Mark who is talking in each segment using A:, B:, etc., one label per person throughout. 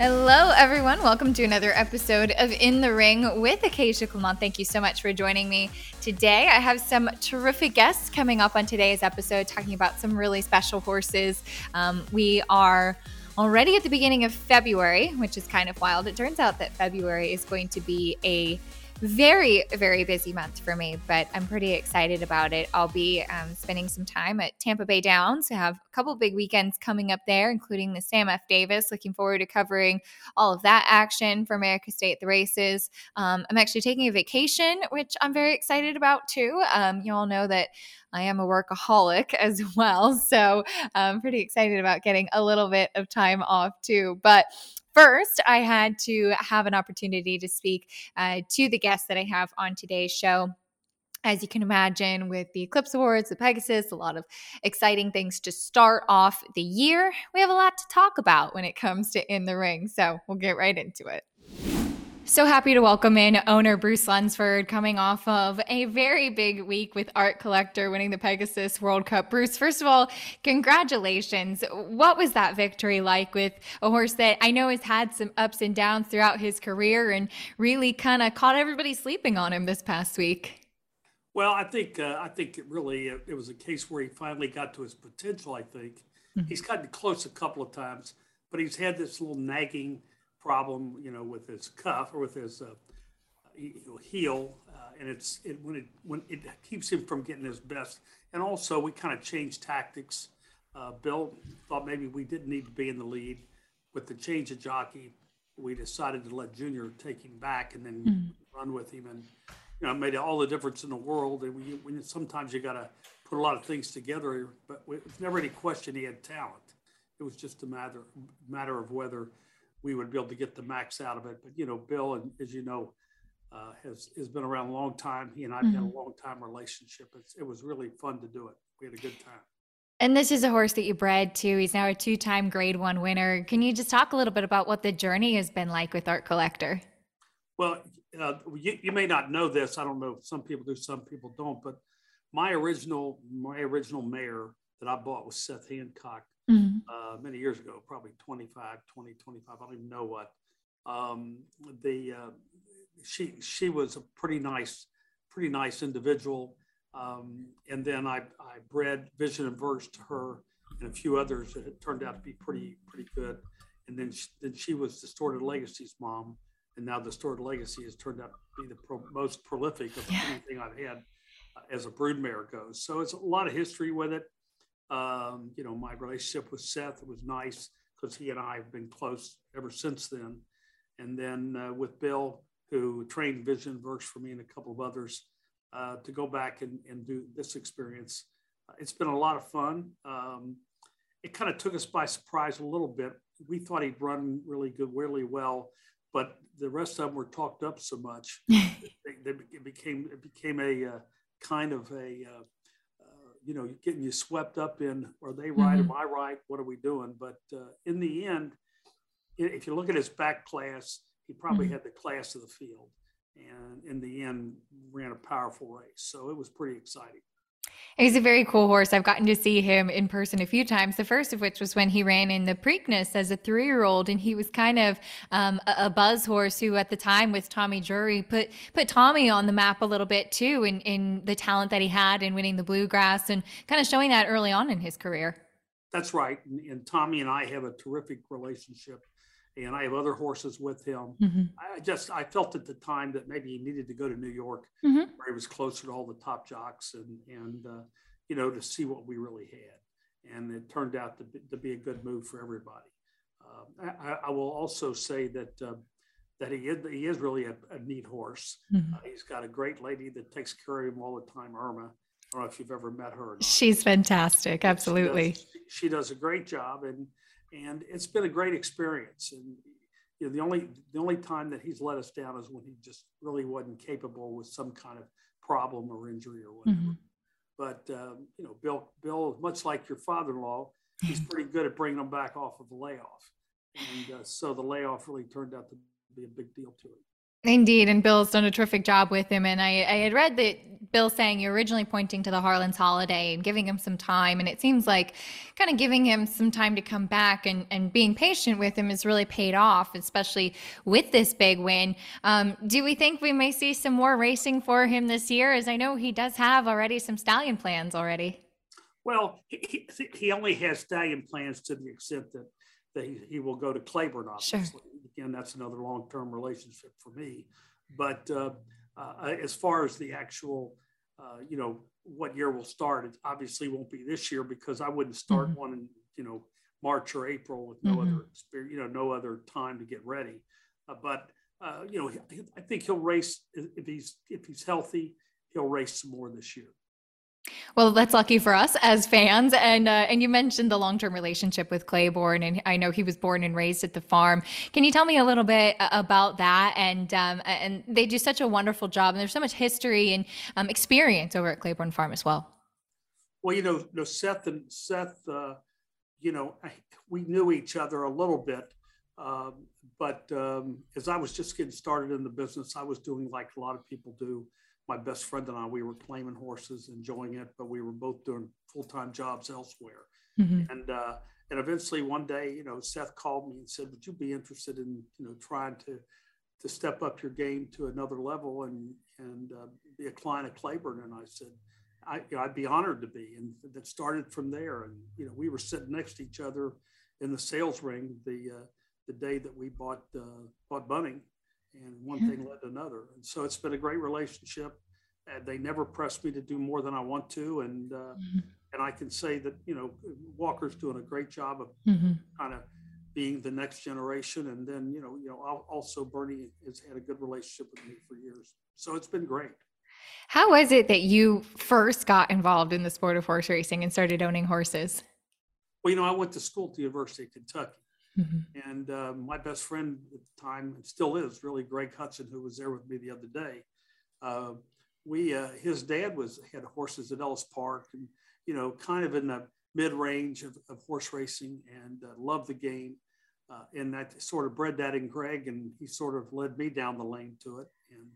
A: Hello, everyone. Welcome to another episode of In the Ring with Acacia Clement. Thank you so much for joining me today. I have some terrific guests coming up on today's episode talking about some really special horses. Um, we are already at the beginning of February, which is kind of wild. It turns out that February is going to be a very, very busy month for me, but I'm pretty excited about it. I'll be um, spending some time at Tampa Bay Downs. I have a couple big weekends coming up there, including the Sam F. Davis. Looking forward to covering all of that action for America's Day at the Races. Um, I'm actually taking a vacation, which I'm very excited about too. Um, you all know that I am a workaholic as well. So I'm pretty excited about getting a little bit of time off too. But First, I had to have an opportunity to speak uh, to the guests that I have on today's show as you can imagine, with the Eclipse Awards, the Pegasus, a lot of exciting things to start off the year. We have a lot to talk about when it comes to In the Ring. So we'll get right into it. So happy to welcome in owner Bruce Lunsford coming off of a very big week with Art Collector winning the Pegasus World Cup. Bruce, first of all, congratulations. What was that victory like with a horse that I know has had some ups and downs throughout his career and really kind of caught everybody sleeping on him this past week?
B: Well, I think uh, I think it really it was a case where he finally got to his potential. I think mm-hmm. he's gotten close a couple of times, but he's had this little nagging problem, you know, with his cuff or with his uh, heel, uh, and it's it when it when it keeps him from getting his best. And also, we kind of changed tactics. Uh, Bill thought maybe we didn't need to be in the lead with the change of jockey. We decided to let Junior take him back and then mm-hmm. run with him, and you know, it made all the difference in the world. And we, we sometimes you got to put a lot of things together, but we, it's never any question he had talent. It was just a matter matter of whether we would be able to get the max out of it. But you know, Bill, and as you know, uh, has has been around a long time. He and I've mm-hmm. had a long time relationship. It's, it was really fun to do it. We had a good time.
A: And this is a horse that you bred too. He's now a two-time Grade One winner. Can you just talk a little bit about what the journey has been like with Art Collector?
B: Well, uh, you, you may not know this. I don't know. Some people do, some people don't. But my original my original mare that I bought was Seth Hancock mm-hmm. uh, many years ago, probably 25, 20, 25. I don't even know what. Um, the uh, she she was a pretty nice, pretty nice individual. Um, and then I, I bred Vision and Verse to her and a few others that turned out to be pretty pretty good. And then she, then she was Distorted Legacy's mom, and now Distorted Legacy has turned out to be the pro, most prolific of yeah. anything I've had uh, as a broodmare goes. So it's a lot of history with it. Um, you know, my relationship with Seth was nice because he and I have been close ever since then. And then uh, with Bill, who trained Vision Verse for me and a couple of others, uh, to go back and, and do this experience. Uh, it's been a lot of fun. Um, it kind of took us by surprise a little bit. We thought he'd run really good, really well, but the rest of them were talked up so much, they, they, it became it became a uh, kind of a uh, you know, getting you swept up in are they right? Mm-hmm. Am I right? What are we doing? But uh, in the end, if you look at his back class, he probably mm-hmm. had the class of the field, and in the end, ran a powerful race. So it was pretty exciting.
A: He's a very cool horse. I've gotten to see him in person a few times. The first of which was when he ran in the Preakness as a three-year-old, and he was kind of um, a, a, buzz horse who, at the time, with Tommy Drury, put put Tommy on the map a little bit too, in in the talent that he had in winning the Bluegrass, and kind of showing that early on in his career.
B: That's right, and, and Tommy and I have a terrific relationship and I have other horses with him. Mm-hmm. I just I felt at the time that maybe he needed to go to New York, mm-hmm. where he was closer to all the top jocks, and and uh, you know to see what we really had. And it turned out to be, to be a good move for everybody. Uh, I, I, will also say that uh, that he is, he is really a, a neat horse. Mm-hmm. Uh, he's got a great lady that takes care of him all the time, Irma. I don't know if you've ever met her.
A: She's fantastic. Absolutely.
B: She does, she does a great job, and and it's been a great experience. And you know, the only the only time that he's let us down is when he just really wasn't capable with some kind of problem or injury or whatever. Mm-hmm. But um, you know, Bill Bill, much like your father-in-law, he's pretty good at bringing them back off of the layoff, and uh, so the layoff really turned out to be a big deal to him.
A: Indeed, and Bill's done a terrific job with him. And I, I had read that Bill saying you're originally pointing to the Harlan's holiday and giving him some time. And it seems like kind of giving him some time to come back and, and being patient with him has really paid off, especially with this big win. Um, do we think we may see some more racing for him this year? As I know he does have already some stallion plans already.
B: Well, he, he only has stallion plans to the extent that, that he, he will go to Claiborne, obviously. Sure. Again, that's another long term relationship for me. But uh, uh, as far as the actual, uh, you know, what year will start, it obviously won't be this year because I wouldn't start mm-hmm. one in, you know, March or April with no mm-hmm. other, you know, no other time to get ready. Uh, but uh, you know, I think he'll race if he's if he's healthy. He'll race some more this year.
A: Well, that's lucky for us as fans. And uh, and you mentioned the long term relationship with Claiborne, and I know he was born and raised at the farm. Can you tell me a little bit uh, about that? And um, and they do such a wonderful job, and there's so much history and um, experience over at Claiborne Farm as well.
B: Well, you know, know Seth and Seth, uh, you know, we knew each other a little bit, um, but um, as I was just getting started in the business, I was doing like a lot of people do my best friend and I, we were claiming horses, enjoying it, but we were both doing full time jobs elsewhere. Mm-hmm. And uh, and eventually one day, you know, Seth called me and said, "Would you be interested in you know trying to to step up your game to another level and and uh, be a client of Claiborne?" And I said, I, would be honored to be." And that started from there. And you know, we were sitting next to each other in the sales ring the uh, the day that we bought uh, bought Bunning and one thing led to another. And so it's been a great relationship. And they never press me to do more than I want to, and uh, mm-hmm. and I can say that you know Walker's doing a great job of mm-hmm. kind of being the next generation. And then you know you know also Bernie has had a good relationship with me for years, so it's been great.
A: How was it that you first got involved in the sport of horse racing and started owning horses?
B: Well, you know, I went to school at the University of Kentucky, Mm-hmm. And uh, my best friend at the time, and still is, really Greg Hudson, who was there with me the other day. Uh, we, uh, his dad was had horses at Ellis Park, and you know, kind of in the mid range of, of, horse racing, and uh, loved the game. Uh, and that sort of bred that in Greg, and he sort of led me down the lane to it. And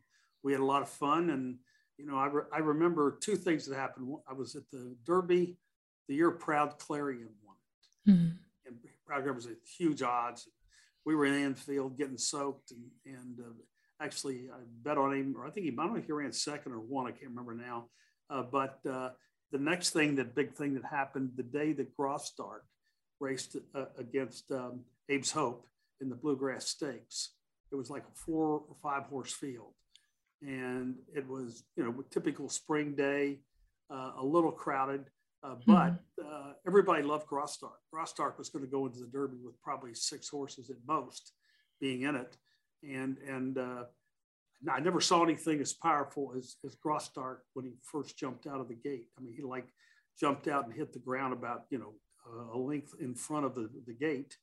B: we had a lot of fun. And you know, I, re- I remember two things that happened. I was at the Derby the year Proud Clarion won it. Mm-hmm and was a huge odds. We were in infield getting soaked, and, and uh, actually I bet on him, or I think he, I don't know if he ran second or one, I can't remember now. Uh, but uh, the next thing, that big thing that happened the day that Graustark raced uh, against um, Abe's Hope in the Bluegrass Stakes, it was like a four or five horse field. And it was, you know, typical spring day, uh, a little crowded. Uh, but mm-hmm. uh, everybody loved Graustark. Graustark was going to go into the Derby with probably six horses at most being in it. And, and uh, I never saw anything as powerful as, as Graustark when he first jumped out of the gate. I mean, he like jumped out and hit the ground about, you know, a length in front of the, the gate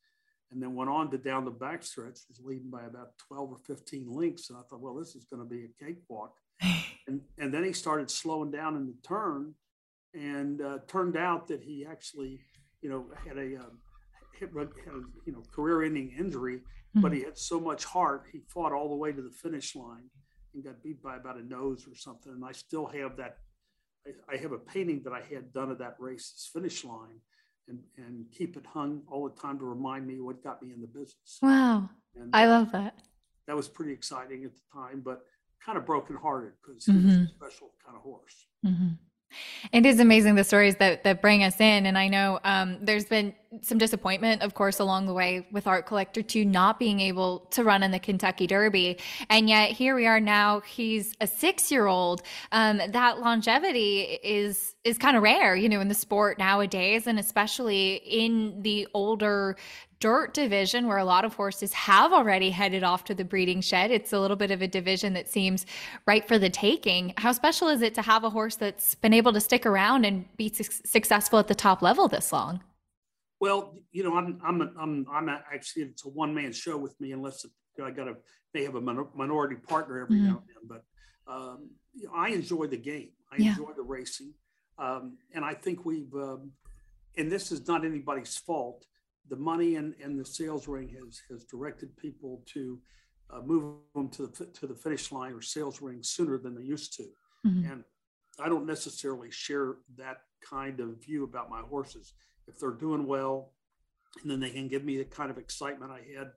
B: and then went on to down the backstretch, was leading by about 12 or 15 lengths. And I thought, well, this is going to be a cakewalk. and, and then he started slowing down in the turn and uh, turned out that he actually, you know, had a um, had a you know career-ending injury, mm-hmm. but he had so much heart, he fought all the way to the finish line and got beat by about a nose or something. And I still have that. I, I have a painting that I had done of that race's finish line, and and keep it hung all the time to remind me what got me in the business.
A: Wow, and, I love that.
B: That was pretty exciting at the time, but kind of brokenhearted because he was a mm-hmm. special kind of horse. Mm-hmm.
A: It is amazing the stories that that bring us in, and I know um, there's been some disappointment, of course, along the way with Art Collector Two not being able to run in the Kentucky Derby, and yet here we are now. He's a six year old. Um, that longevity is is kind of rare, you know, in the sport nowadays, and especially in the older dirt division where a lot of horses have already headed off to the breeding shed. It's a little bit of a division that seems right for the taking. How special is it to have a horse that's been able to stick around and be su- successful at the top level this long?
B: Well, you know, I'm I'm I'm I'm actually it's a one man show with me unless I got a may have a minority partner every mm-hmm. now and then, but um, you know, I enjoy the game. I yeah. enjoy the racing, um, and I think we've. Um, and this is not anybody's fault the money and, and the sales ring has, has directed people to uh, move them to the, to the finish line or sales ring sooner than they used to. Mm-hmm. And I don't necessarily share that kind of view about my horses. If they're doing well, and then they can give me the kind of excitement I had,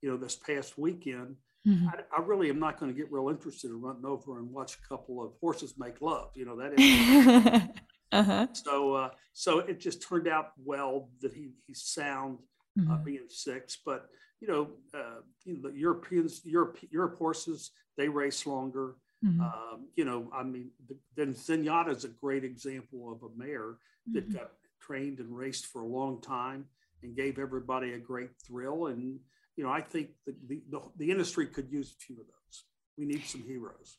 B: you know, this past weekend. Mm-hmm. I, I, really am not going to get real interested in running over and watch a couple of horses make love. You know that. Is uh-huh. So, uh, so it just turned out well that he he's sound, uh, mm-hmm. uh, being six. But you know, uh, you know, the Europeans, Europe, Europe horses, they race longer. Mm-hmm. Um, you know, I mean, the, then Zenyatta is a great example of a mare that mm-hmm. got trained and raced for a long time and gave everybody a great thrill. And you know, I think the, the, the, industry could use a few of those. We need some heroes.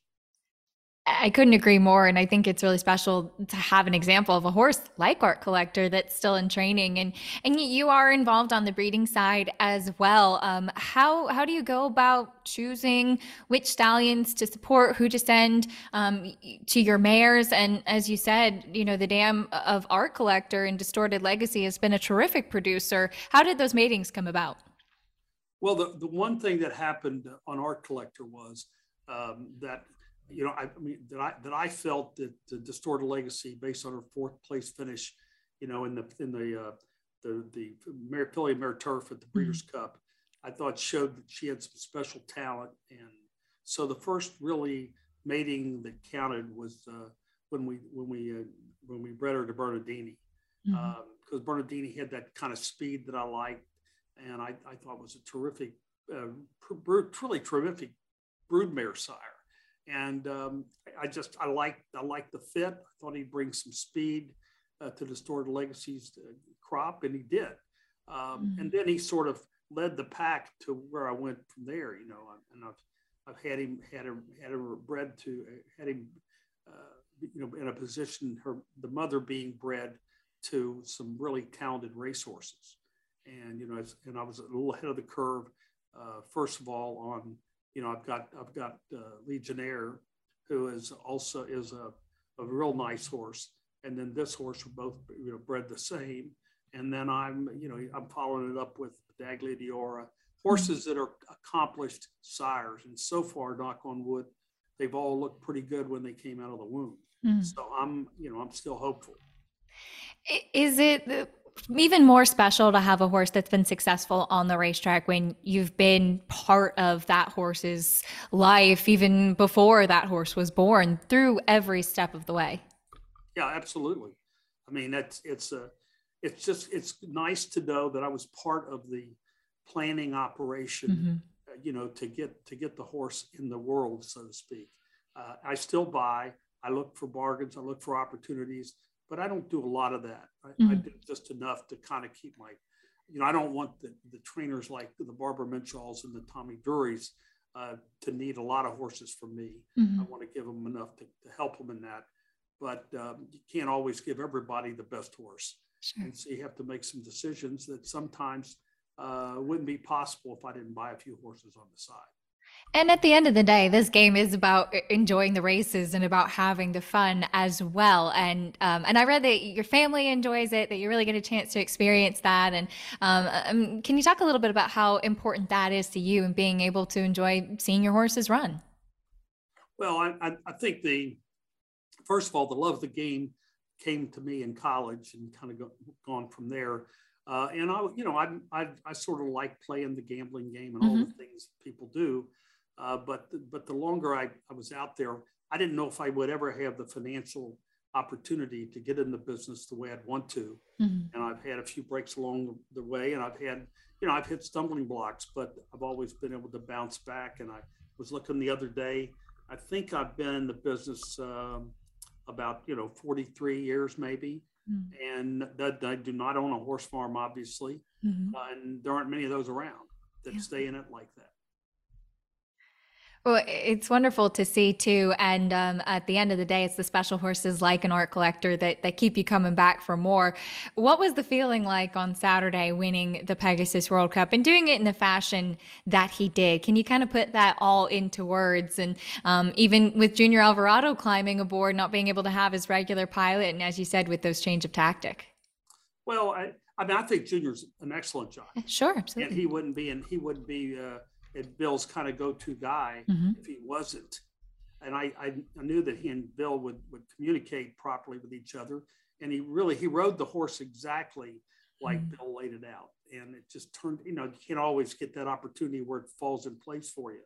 A: I couldn't agree more. And I think it's really special to have an example of a horse like Art Collector that's still in training. And and you are involved on the breeding side as well. Um, how how do you go about choosing which stallions to support, who to send um, to your mares? And as you said, you know, the dam of Art Collector and Distorted Legacy has been a terrific producer. How did those matings come about?
B: Well, the, the one thing that happened on Art Collector was um, that you know, I, I, mean, that I that I felt that the distorted legacy, based on her fourth place finish, you know, in the in the uh, the the Mare Philly Mare Turf at the mm-hmm. Breeders' mm-hmm. Cup, I thought showed that she had some special talent, and so the first really mating that counted was uh, when we when we uh, when we bred her to Bernardini, because mm-hmm. um, Bernardini had that kind of speed that I liked, and I, I thought was a terrific, uh, truly terrific broodmare sire and um, I just I like I like the fit. I thought he'd bring some speed uh, to the Legacy's Legacies crop, and he did. Um, mm-hmm. And then he sort of led the pack to where I went from there. You know, and I've I've had him had him had him bred to had him uh, you know in a position her the mother being bred to some really talented racehorses, and you know and I was a little ahead of the curve. Uh, first of all on you know, I've got I've got uh, Legionnaire, who is also is a, a real nice horse, and then this horse were both you know bred the same, and then I'm you know I'm following it up with Daglia Diora, horses that are accomplished sires, and so far, knock on wood, they've all looked pretty good when they came out of the womb. Mm. So I'm you know I'm still hopeful.
A: Is it even more special to have a horse that's been successful on the racetrack when you've been part of that horse's life even before that horse was born through every step of the way.
B: Yeah absolutely. I mean that's it's a it's just it's nice to know that i was part of the planning operation mm-hmm. uh, you know to get to get the horse in the world so to speak. Uh, i still buy i look for bargains i look for opportunities but I don't do a lot of that. I, mm-hmm. I do just enough to kind of keep my, you know, I don't want the, the trainers like the Barbara Minshalls and the Tommy Drurys uh, to need a lot of horses from me. Mm-hmm. I want to give them enough to, to help them in that. But um, you can't always give everybody the best horse. Sure. And so you have to make some decisions that sometimes uh, wouldn't be possible if I didn't buy a few horses on the side.
A: And at the end of the day, this game is about enjoying the races and about having the fun as well. And um, and I read that your family enjoys it, that you really get a chance to experience that. And um, um, can you talk a little bit about how important that is to you and being able to enjoy seeing your horses run?
B: Well, I, I think the first of all, the love of the game came to me in college and kind of go, gone from there. Uh, and I, you know, I, I, I, sort of like playing the gambling game and all mm-hmm. the things people do. Uh, but but the longer I, I was out there, I didn't know if I would ever have the financial opportunity to get in the business the way I'd want to. Mm-hmm. And I've had a few breaks along the way, and I've had you know I've hit stumbling blocks, but I've always been able to bounce back. And I was looking the other day. I think I've been in the business um, about you know 43 years maybe. Mm-hmm. And that I do not own a horse farm, obviously, mm-hmm. uh, and there aren't many of those around that yeah. stay in it like that.
A: Well, it's wonderful to see too. And um, at the end of the day, it's the special horses like an art collector that, that keep you coming back for more. What was the feeling like on Saturday winning the Pegasus World Cup and doing it in the fashion that he did? Can you kind of put that all into words? And um, even with Junior Alvarado climbing aboard, not being able to have his regular pilot, and as you said, with those change of tactic.
B: Well, I, I mean, I think Junior's an excellent job.
A: Sure, absolutely.
B: And he wouldn't be, and he wouldn't be. Uh, and Bill's kind of go-to guy mm-hmm. if he wasn't. and I, I, I knew that he and Bill would would communicate properly with each other. And he really he rode the horse exactly like mm. Bill laid it out, and it just turned. You know, you can't always get that opportunity where it falls in place for you,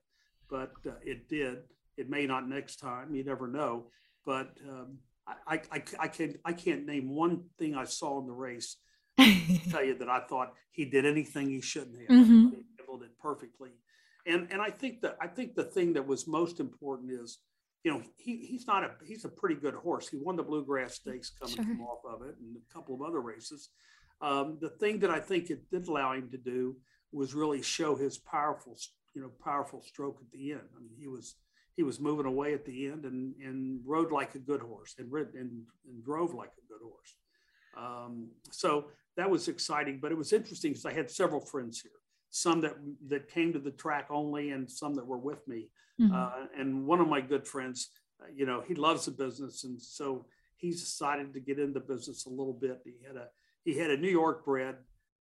B: but uh, it did. It may not next time. You never know. But um, I, I, I can't I can't name one thing I saw in the race. tell you that I thought he did anything he shouldn't have. Mm-hmm. He handled it perfectly and and I think that I think the thing that was most important is, you know, he he's not a he's a pretty good horse. He won the Bluegrass Stakes coming sure. off of it, and a couple of other races. Um, the thing that I think it did allow him to do was really show his powerful, you know, powerful stroke at the end. I mean, he was he was moving away at the end and and rode like a good horse and rid, and, and drove like a good horse. Um, so that was exciting, but it was interesting because I had several friends here some that that came to the track only and some that were with me. Mm-hmm. uh, and one of my good friends uh, you know he loves the business. And so he's decided to get into business a little bit. He had a he had a new york bred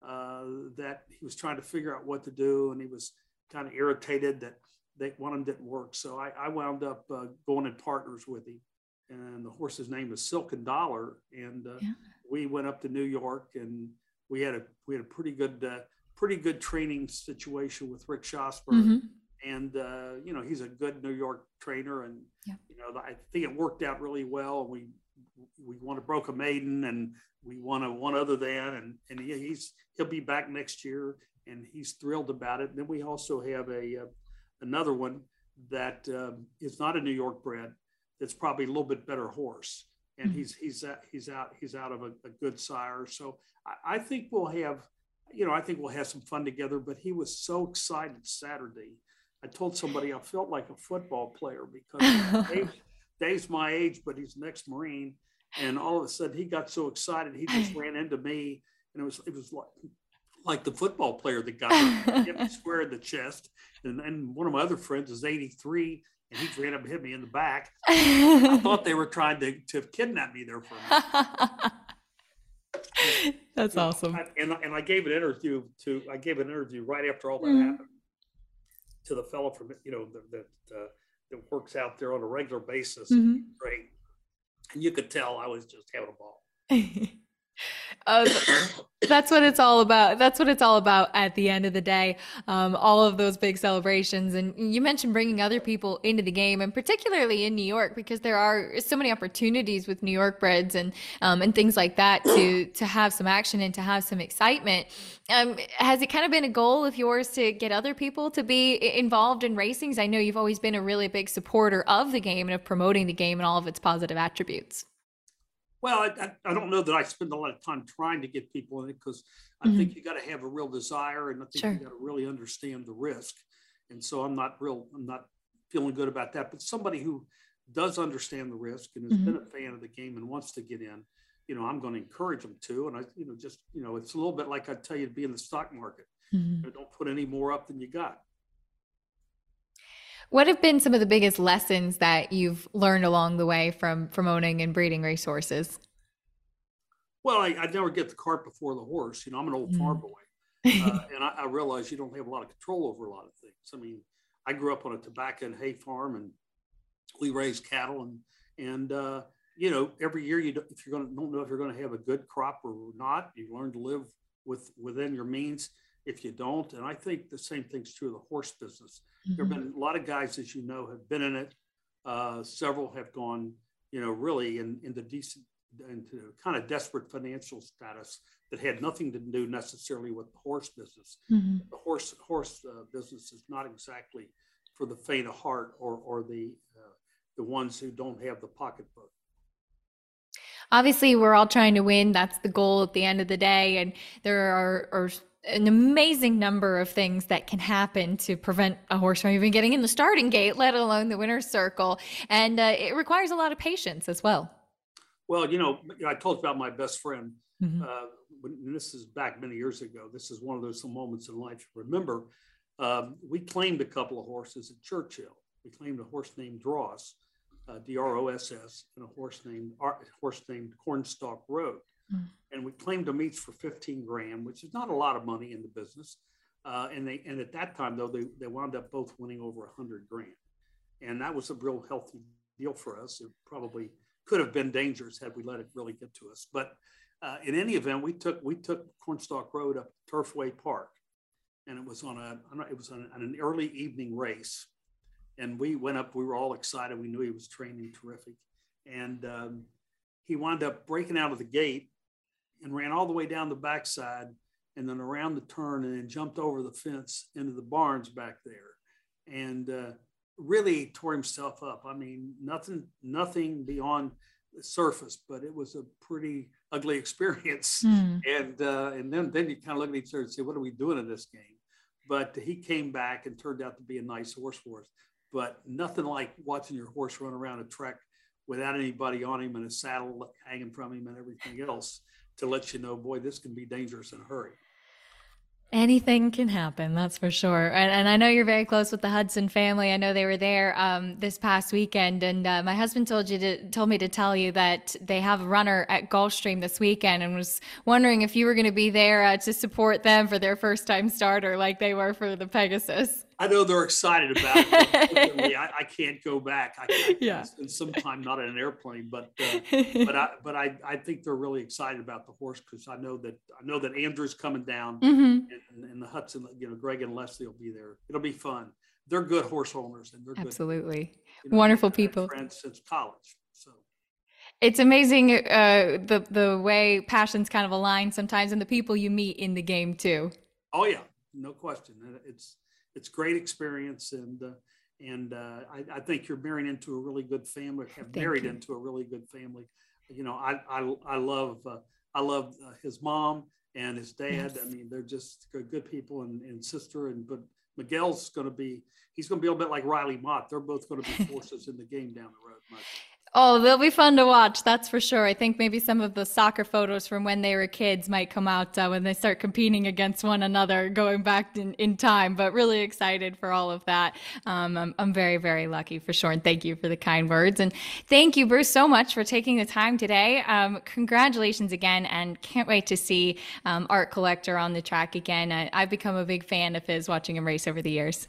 B: uh, that he was trying to figure out what to do. And he was kind of irritated that they one of them didn't work. So i, I wound up uh, going in partners with him. And the horse's name is silken dollar. And uh, yeah. we went up to new york and we had a we had a pretty good uh, pretty good training situation with Rick Schosberg. Mm-hmm. And, uh, you know, he's a good New York trainer. And, yeah. you know, I think it worked out really well. We, we won a broke a maiden and we won a one other than, and, and he, he's, he'll be back next year and he's thrilled about it. And then we also have a, uh, another one that um, is not a New York bred. That's probably a little bit better horse. And mm-hmm. he's, he's, out, he's out, he's out of a, a good sire. So I, I think we'll have, you know, I think we'll have some fun together. But he was so excited Saturday. I told somebody I felt like a football player because Dave, Dave's my age, but he's an ex-marine, and all of a sudden he got so excited he just ran into me, and it was it was like like the football player that got hit me square in the chest, and then one of my other friends is 83, and he ran up and hit me in the back. I thought they were trying to to kidnap me there for a minute.
A: That's awesome.
B: I, and, and I gave an interview to I gave an interview right after all that mm. happened to the fellow from you know that uh, that works out there on a regular basis. Mm-hmm. Great, and you could tell I was just having a ball.
A: Uh, that's what it's all about. That's what it's all about at the end of the day. Um, all of those big celebrations. And you mentioned bringing other people into the game, and particularly in New York, because there are so many opportunities with New York breds and um, and things like that to to have some action and to have some excitement. Um, has it kind of been a goal of yours to get other people to be involved in racings? I know you've always been a really big supporter of the game and of promoting the game and all of its positive attributes.
B: Well, I, I, don't know that I spend a lot of time trying to get people in it because I mm-hmm. think you got to have a real desire and I think sure. you got to really understand the risk. And so I'm not real, I'm not feeling good about that. But somebody who does understand the risk and has mm-hmm. been a fan of the game and wants to get in, you know, I'm going to encourage them to. And I, you know, just, you know, it's a little bit like I tell you to be in the stock market. Mm-hmm. You know, don't put any more up than you got.
A: What have been some of the biggest lessons that you've learned along the way from from owning and breeding racehorses?
B: Well, I, I never get the cart before the horse. You know, I'm an old mm. farm boy, uh, and I, I realize you don't have a lot of control over a lot of things. I mean, I grew up on a tobacco and hay farm, and we raised cattle, and and uh, you know, every year you if you're going to don't know if you're going to have a good crop or not, you learn to live with within your means if you don't. And I think the same thing's true of the horse business. Mm-hmm. There have been a lot of guys, as you know, have been in it. Uh, several have gone, you know, really in, into decent, into kind of desperate financial status that had nothing to do necessarily with the horse business. Mm-hmm. The horse horse uh, business is not exactly for the faint of heart or or the uh, the ones who don't have the pocketbook
A: obviously we're all trying to win that's the goal at the end of the day and there are, are an amazing number of things that can happen to prevent a horse from even getting in the starting gate, let alone the winner's circle. And uh, it requires a lot of patience as well.
B: Well, you know, I told you about my best friend. Mm-hmm. Uh, when, this is back many years ago. This is one of those moments in life. Remember, um, we claimed a couple of horses at Churchill. We claimed a horse named Dross, uh, D-R-O-S-S, and a horse named a horse named Cornstalk Road. Mm. And we claimed them each for 15 grand, which is not a lot of money in the business. Uh, and they and at that time though they, they wound up both winning over 100 grand. and that was a real healthy deal for us. It probably could have been dangerous had we let it really get to us. But uh, in any event, we took we took Cornstalk Road up Turfway Park, and it was on a it was on an early evening race, and we went up. We were all excited. We knew he was training terrific, and um, he wound up breaking out of the gate and ran all the way down the backside and then around the turn and then jumped over the fence into the barns back there and uh, really tore himself up. I mean, nothing, nothing beyond the surface, but it was a pretty ugly experience. Mm. And uh, and then then you kind of look at each other and say, what are we doing in this game? But he came back and turned out to be a nice horse for us. But nothing like watching your horse run around a track without anybody on him and a saddle hanging from him and everything else to let you know, boy, this can be dangerous in a hurry.
A: Anything can happen, that's for sure. And, and, I know you're very close with the Hudson family. I know they were there um, this past weekend, and uh, my husband told you to, told me to tell you that they have a runner at Gulfstream this weekend, and was wondering if you were going to be there uh, to support them for their first time starter, like they were for the Pegasus.
B: I know they're excited about it. I, I, can't go back. I, I yeah. spend some time not in an airplane, but uh, but I but I, I think they're really excited about the horse because I know that I know that Andrew's coming down mm-hmm. and, and, the Hudson, you know, Greg and Leslie will be there. It'll be fun. They're good horse owners and they're
A: absolutely good, you know, wonderful people.
B: Friends since college. So
A: it's amazing uh, the the way passions kind of align sometimes, and the people you meet in the game too.
B: Oh yeah, no question. It's it's great experience and uh, and uh, I, I, think you're marrying into a really good family. Have Thank married you. into a really good family. You know, I I, I love uh, I love uh, his mom and his dad. Yes. I mean, they're just good people and, and sister. And but Miguel's going to be he's going to be a little bit like Riley Mott. They're both going to be forces in the game down the road.
A: Oh, they'll be fun to watch. That's for sure. I think maybe some of the soccer photos from when they were kids might come out uh, when they start competing against one another, going back in, in time. But really excited for all of that. Um, I'm, I'm very, very lucky for sure. And thank you for the kind words. And thank you, Bruce, so much for taking the time today. Um, congratulations again. And can't wait to see um, Art Collector on the track again. I, I've become a big fan of his watching him race over the years.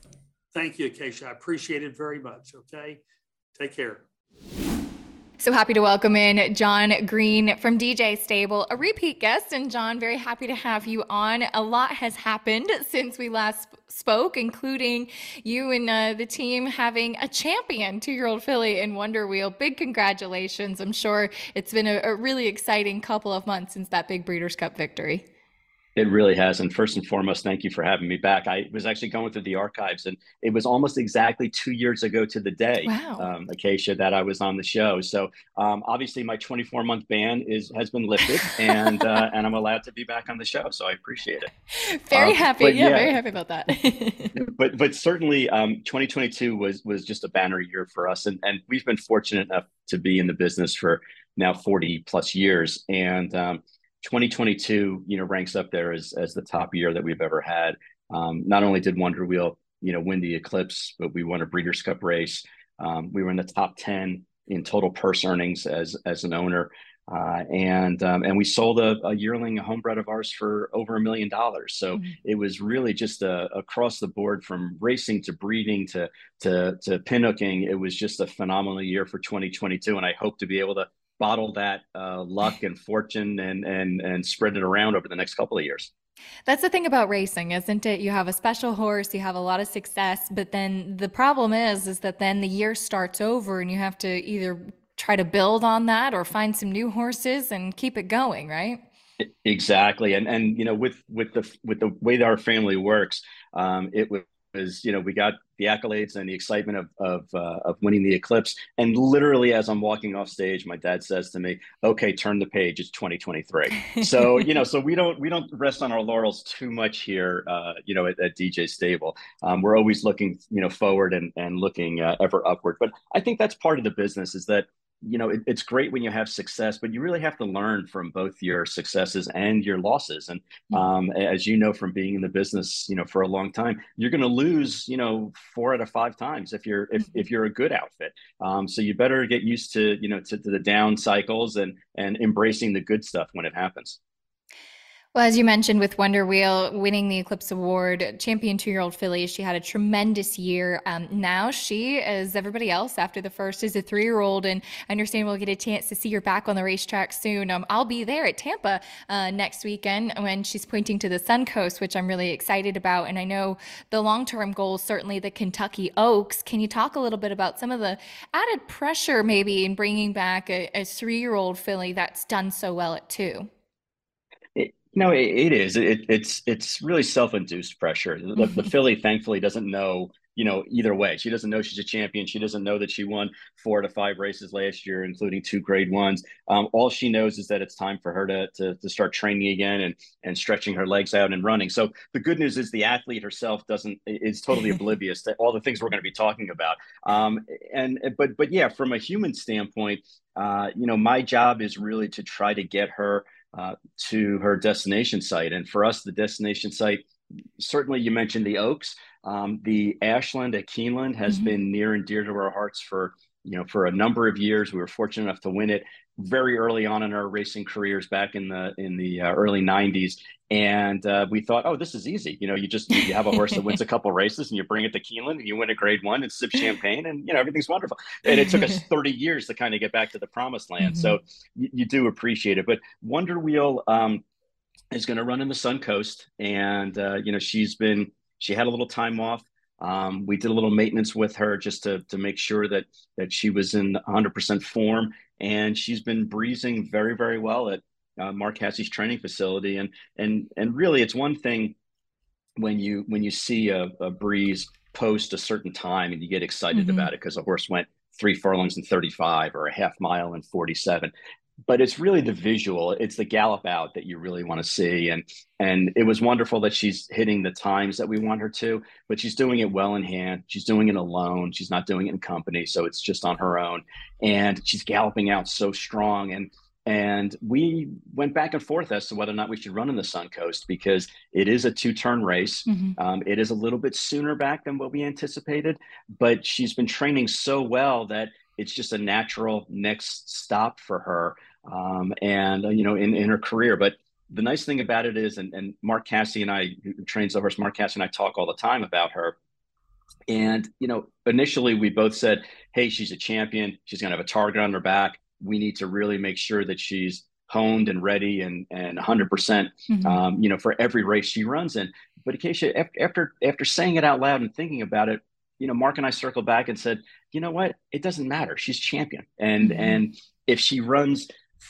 B: Thank you, Acacia. I appreciate it very much. Okay. Take care.
A: So happy to welcome in John Green from DJ Stable, a repeat guest. And John, very happy to have you on. A lot has happened since we last spoke, including you and uh, the team having a champion two year old filly in Wonder Wheel. Big congratulations. I'm sure it's been a, a really exciting couple of months since that big Breeders' Cup victory.
C: It really has. And first and foremost, thank you for having me back. I was actually going through the archives and it was almost exactly two years ago to the day, wow. um, Acacia, that I was on the show. So um, obviously my 24 month ban is has been lifted and uh, and I'm allowed to be back on the show. So I appreciate it.
A: Very um, happy. Yeah, yeah, very happy about that.
C: but but certainly um, 2022 was was just a banner year for us. And, and we've been fortunate enough to be in the business for now 40 plus years. And um, 2022, you know, ranks up there as as the top year that we've ever had. Um, not only did Wonder Wheel, you know, win the Eclipse, but we won a Breeders' Cup race. Um, we were in the top 10 in total purse earnings as as an owner, uh, and um, and we sold a, a yearling a homebred of ours for over a million dollars. So mm-hmm. it was really just a, across the board from racing to breeding to to to pinhooking. It was just a phenomenal year for 2022, and I hope to be able to bottle that uh, luck and fortune and and and spread it around over the next couple of years.
A: That's the thing about racing, isn't it? You have a special horse, you have a lot of success, but then the problem is is that then the year starts over and you have to either try to build on that or find some new horses and keep it going, right?
C: Exactly. And and you know with with the with the way that our family works, um, it was is you know we got the accolades and the excitement of of, uh, of winning the eclipse. And literally as i'm walking off stage my dad says to me okay turn the page. It's 2023 so you know so we don't we don't rest on our laurels too much here uh, you know at, at dj stable. Um, we're always looking you know forward and and looking uh, ever upward. But i think that's part of the business is that you know, it, it's great when you have success, but you really have to learn from both your successes and your losses. And mm-hmm. um, as you know from being in the business, you know, for a long time, you're going to lose, you know, four out of five times if you're if, if you're a good outfit. Um, so you better get used to, you know, to, to the down cycles and and embracing the good stuff when it happens.
A: Well, as you mentioned with Wonder Wheel winning the Eclipse Award, champion two year old filly, she had a tremendous year. Um, now she, as everybody else after the first, is a three year old, and I understand we'll get a chance to see her back on the racetrack soon. Um, I'll be there at Tampa uh, next weekend when she's pointing to the Suncoast, which I'm really excited about. And I know the long term goal certainly the Kentucky Oaks. Can you talk a little bit about some of the added pressure maybe in bringing back a, a three year old filly that's done so well at two?
C: No, it, it is. It, it's it's really self-induced pressure. The, the mm-hmm. filly, thankfully, doesn't know you know either way. She doesn't know she's a champion. She doesn't know that she won four to five races last year, including two grade ones. Um, all she knows is that it's time for her to, to to start training again and and stretching her legs out and running. So the good news is the athlete herself doesn't is totally oblivious to all the things we're going to be talking about. Um, and but but yeah, from a human standpoint, uh, you know, my job is really to try to get her uh, to her destination site. And for us, the destination site, certainly you mentioned the Oaks. Um, the Ashland at Keeneland has mm-hmm. been near and dear to our hearts for you know for a number of years. We were fortunate enough to win it very early on in our racing careers back in the in the uh, early 90s and uh, we thought oh this is easy. You know you just you have a horse that wins a couple races and you bring it to keeneland and you win a grade one and sip champagne and you know everything's wonderful. And it took us 30 years to kind of get back to the promised land. Mm-hmm. so you, you, do appreciate it. But wonder wheel um, is going to run in the sun coast and uh, you know she's been she had a little time off um, we did a little maintenance with her just to, to make sure that that she was in 100% form, and she's been breezing very very well at uh, Mark Casse's training facility. And and and really, it's one thing when you when you see a, a breeze post a certain time and you get excited mm-hmm. about it because a horse went three furlongs in 35 or a half mile in 47 but it's really the visual it's the gallop out that you really want to see and and it was wonderful that she's hitting the times that we want her to but she's doing it well in hand she's doing it alone she's not doing it in company so it's just on her own and she's galloping out so strong and and we went back and forth as to whether or not we should run in the Suncoast because it is a two turn race. Mm-hmm. Um, it is a little bit sooner back than what we anticipated, but she's been training so well that it's just a natural next stop for her um, and uh, you know in, in her career. But the nice thing about it is and, and Mark Casse and i who trains the horse Mark Casse and i talk all the time about her. And you know initially we both said hey she's a champion. She's going to have a target on her back. We need to really make sure that she's honed and ready and and 100 percent mm-hmm. um, you know for every race she runs in. But Acacia, after after saying it out loud and thinking about it you know, Mark and I circled back and said, you know what? It doesn't matter. She's champion. And mm-hmm. and if she runs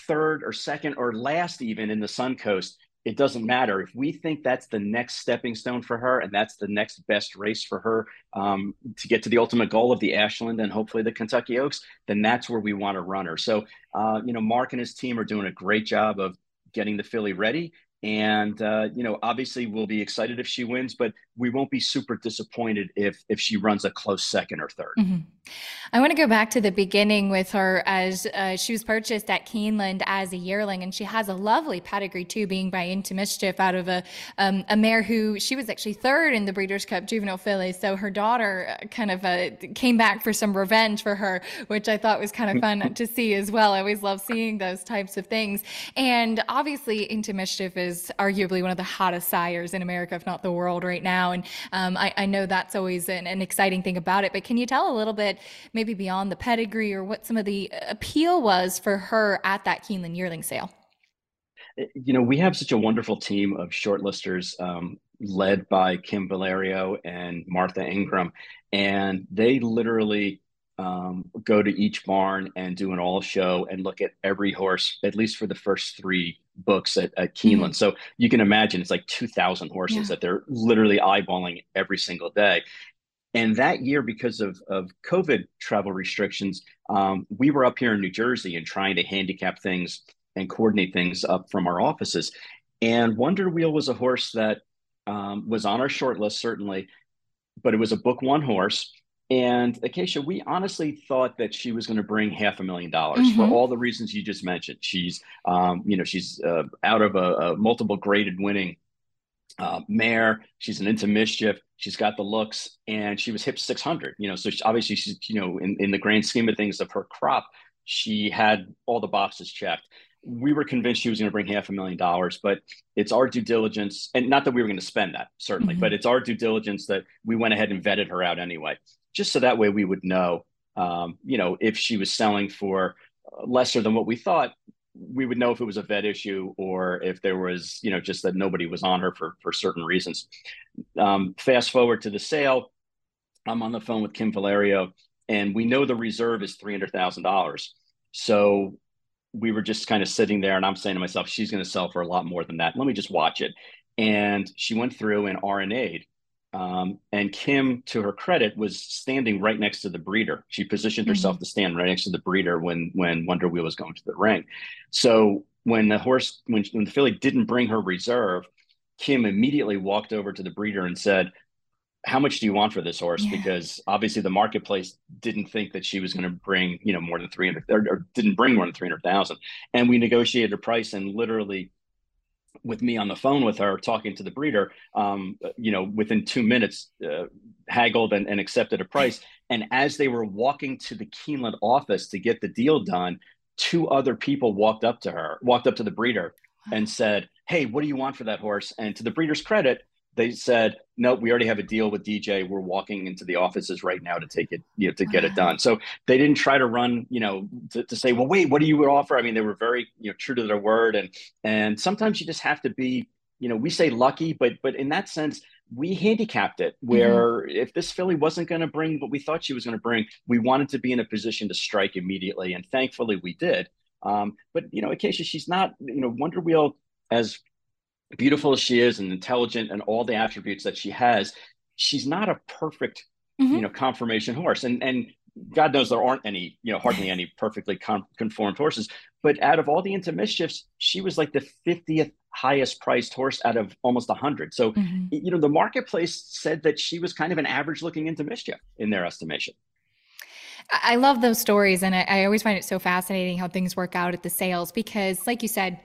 C: third or second or last even in the Suncoast, it doesn't matter. If we think that's the next stepping stone for her and that's the next best race for her um, to get to the ultimate goal of the Ashland and hopefully the Kentucky Oaks, then that's where we want to run her. So, uh, you know, Mark and his team are doing a great job of getting the filly ready and uh, you know obviously we'll be excited if she wins but we won't be super disappointed if if she runs a close second or 3rd mm-hmm.
A: i want to go back to the beginning with her as uh, she was purchased at keeneland as a yearling and she has a lovely pedigree too being by into mischief out of a um, a mare who she was actually third in the breeders cup juvenile filly so her daughter uh, kind of uh, came back for some revenge for her which i thought was kind of fun to see as well i always love seeing those types of things and obviously into mischief is is arguably one of the hottest sires in America, if not the world, right now. And um, I, I, know that's always an, an, exciting thing about it. But can you tell a little bit, maybe beyond the pedigree, or what some of the appeal was for her at that Keeneland yearling sale?
C: Eh, you know, we have such a wonderful team of shortlisters. Um, led by Kim Valerio and Martha Ingram. And they literally um, go to each barn and do an all show and look at every horse, at least for the first three books at, at Keeneland. Mm-hmm. So you can imagine it's like 2,000 horses yeah. that they're literally eyeballing every single day. And that year, because of, of COVID travel restrictions, um, we were up here in New Jersey and trying to handicap things and coordinate things up from our offices. And Wonder Wheel was a horse that um, was on our short list, certainly, but it was a book one horse. And Acacia, we honestly thought that she was going to bring half a million dollars mm-hmm. for all the reasons you just mentioned. She's, um, you know, she's uh, out of a, a, multiple graded winning uh, mare. She's an into mischief. She's got the looks, and she was hip 600. You know, so she, obviously she's, you know, in, in the grand scheme of things of her crop, she had all the boxes checked. we were convinced she was going to bring half a million dollars, but it's our due diligence, and not that we were going to spend that certainly, mm-hmm. but it's our due diligence that we went ahead and vetted her out anyway, just so that way we would know, um, you know, if she was selling for lesser than what we thought, we would know if it was a vet issue or if there was, you know, just that nobody was on her for for certain reasons. Um, fast forward to the sale, I'm on the phone with Kim Valerio, and we know the reserve is three hundred thousand dollars. So we were just kind of sitting there, and I'm saying to myself, she's going to sell for a lot more than that. Let me just watch it. And she went through and RNA'd. Um, and Kim, to her credit, was standing right next to the breeder. She positioned mm-hmm. herself to stand right next to the breeder when when Wonder Wheel was going to the ring. So when the horse, when, when the filly didn't bring her reserve, Kim immediately walked over to the breeder and said, how much do you want for this horse? Yeah. Because obviously the marketplace didn't think that she was going to bring, you know, more than 300 or, or didn't bring more than 300,000. And we negotiated a price and literally with me on the phone with her talking to the breeder, um, you know, within two minutes, uh, haggled and, and accepted a price. And as they were walking to the Keeneland office to get the deal done, two other people walked up to her, walked up to the breeder and said, Hey, what do you want for that horse? And to the breeder's credit, they said, nope, we already have a deal with DJ. We're walking into the offices right now to take it, you know, to get it done. So they didn't try to run, you know, to, to say, well, wait, what do you offer? I mean, they were very, you know, true to their word. And and sometimes you just have to be, you know, we say lucky, but but in that sense, we handicapped it where mm-hmm. if this filly wasn't going to bring what we thought she was going to bring, we wanted to be in a position to strike immediately. And thankfully we did. Um, but you know, Acacia, she's not, you know, Wonder Wheel as beautiful as she is and intelligent and all the attributes that she has, she's not a perfect, mm-hmm. you know, conformation horse. And and God knows there aren't any, you know, hardly any perfectly con- conformed horses. But out of all the into mischiefs, she was like the 50th highest priced horse out of almost 100. So, mm-hmm. you know, the marketplace said that she was kind of an average looking into mischief in their estimation.
A: I love those stories. And I, I always find it so fascinating how things work out at the sales because, like you said,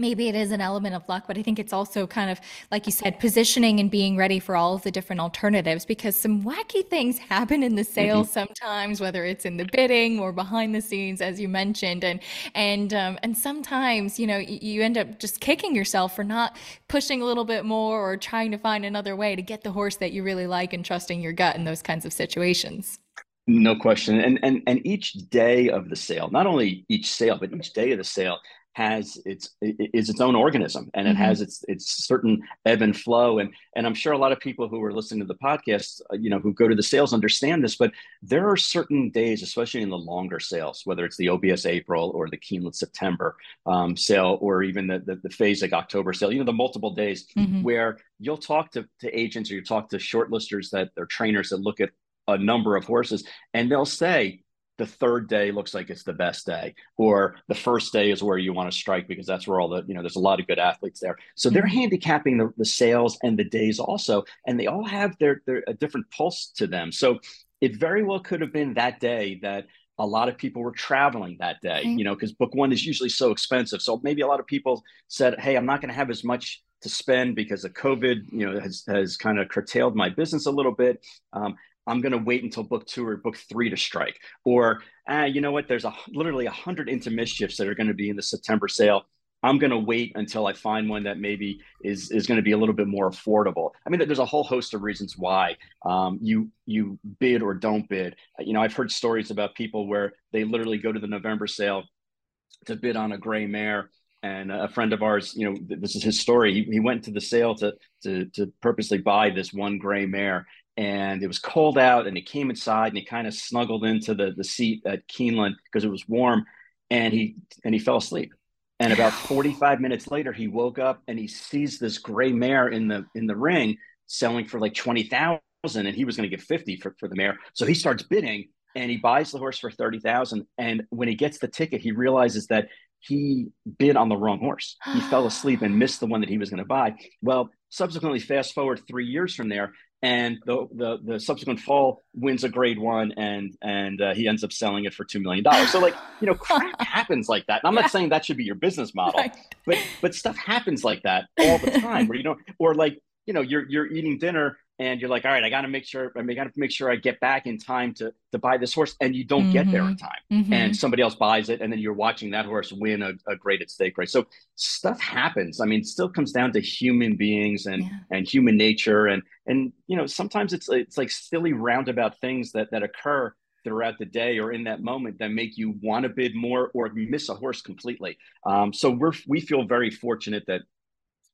A: maybe it is an element of luck, but I think it's also kind of, like you said, positioning and being ready for all of the different alternatives because some wacky things happen in the sales mm-hmm. sometimes, whether it's in the bidding or behind the scenes, as you mentioned. And, and, um, and sometimes, you know, you end up just kicking yourself for not pushing a little bit more or trying to find another way to get the horse that you really like and trusting your gut in those kinds of situations.
C: No question. And and and each day of the sale, not only each sale, but each day of the sale has its is its own organism and it mm-hmm. has its its certain ebb and flow and and I'm sure a lot of people who are listening to the podcast uh, you know who go to the sales understand this but there are certain days especially in the longer sales whether it's the OBS April or the Keeneland September um, sale or even the, the the October sale you know the multiple days mm-hmm. where you'll talk to, to agents or you talk to shortlisters that are trainers that look at a number of horses and they'll say the third day looks like it's the best day or the first day is where you want to strike because that's where all the you know there's a lot of good athletes there. So they're mm-hmm. handicapping the, the sales and the days also and they all have their, their a different pulse to them. So it very well could have been that day that a lot of people were traveling that day you know because book one is usually so expensive. So maybe a lot of people said hey i'm not going to have as much to spend because of covid you know has, has kind of curtailed my business a little bit. Um, I'm going to wait until book two or book three to strike. Or, ah, you know what? There's a literally a hundred into mischiefs that are going to be in the September sale. I'm going to wait until I find one that maybe is is going to be a little bit more affordable. I mean, there's a whole host of reasons why um, you you bid or don't bid. You know, I've heard stories about people where they literally go to the November sale to bid on a gray mare, and a friend of ours, you know, this is his story. He, he went to the sale to to to purposely buy this one gray mare, and it was cold out and he came inside and he kind of snuggled into the, the seat at Keeneland because it was warm and he and he fell asleep. And about 45 minutes later, he woke up and he sees this gray mare in the in the ring selling for like 20,000 and he was going to get 50 for, for the mare. So he starts bidding and he buys the horse for 30,000 and when he gets the ticket he realizes that he bid on the wrong horse. He fell asleep and missed the one that he was going to buy. Well, subsequently fast forward 3 years from there, and the, the, the subsequent fall wins a grade one and and uh, he ends up selling it for two million dollars so like you know crap happens like that and i'm yeah. not saying that should be your business model right. but but stuff happens like that all the time where you know or like you know you're you're eating dinner and you're like, all right, I got to make sure I, mean, got to make sure I get back in time to to buy this horse, and you don't mm-hmm. get there in mm-hmm. time, mm-hmm. and somebody else buys it, and then you're watching that horse win a, a graded stake race. So stuff happens. I mean, it still comes down to human beings and yeah. and human nature, and and you know sometimes it's it's like silly roundabout things that that occur throughout the day or in that moment that make you want to bid more or miss a horse completely. Um, so we're we feel very fortunate that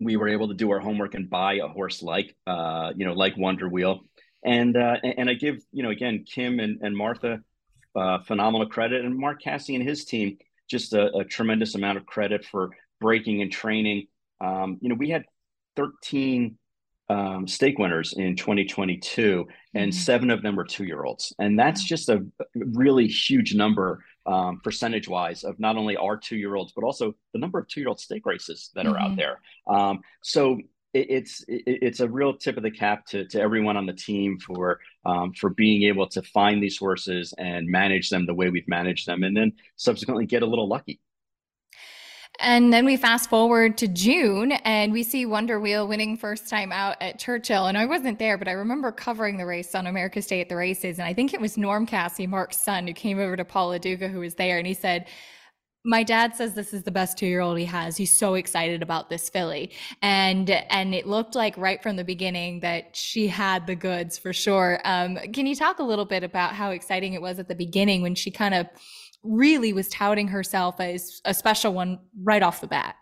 C: we were able to do our homework and buy a horse like uh, you know like Wonder Wheel, and uh, and I give you know again Kim and, and Martha uh, phenomenal credit, and Mark Casse and his team just a, a, tremendous amount of credit for breaking and training. Um, you know, we had 13 um, stake winners in 2022, and mm-hmm. seven of them were two year olds. And that's just a really huge number um, percentage wise of not only our two year olds, but also the number of two year old stake races that mm-hmm. are out mm-hmm. there. Um, so it, it's it, it's a real tip of the cap to, to everyone on the team for um, for being able to find these horses and manage them the way we've managed them, and then subsequently get a little lucky.
A: And then we fast forward to June and we see Wonder Wheel winning first time out at Churchill. And I wasn't there, but I remember covering the race on America's Day at the Races. And I think it was Norm Casse, Mark's son, who came over to Paul Lo Duca, who was there. And he said, my dad says this is the best two-year-old he has. He's so excited about this filly, and and it looked like right from the beginning that she had the goods for sure. Um, can you talk a little bit about how exciting it was at the beginning when she kind of really was touting herself as a special one right off the bat.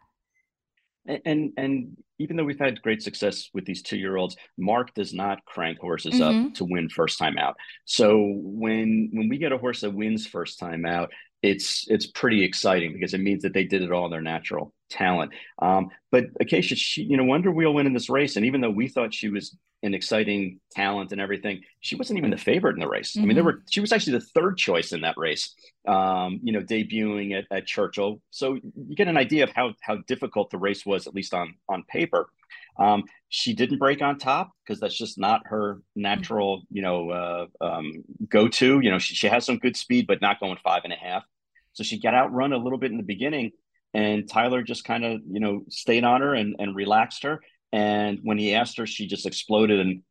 C: And and, and even though we've had great success with these two year olds, Mark does not crank horses mm-hmm. up to win first time out. So when when we get a horse that wins first time out, it's it's pretty exciting because it means that they did it all in their natural talent. Um, but Acacia, she, you know, Wonder Wheel win in this race, and even though we thought she was an exciting talent and everything, she wasn't even the favorite in the race. Mm-hmm. I mean, there mm-hmm. were she was actually the third choice in that race. Um, you know, debuting at, at Churchill, so you get an idea of how how difficult the race was, at least on on paper. Um, she didn't break on top because that's just not her natural, you know, uh, um, go to. You know, she, she has some good speed, but not going five and a half. So she got outrun a little bit in the beginning, and Tyler just kind of you know stayed on her and, and relaxed her. And when he asked her, she just exploded and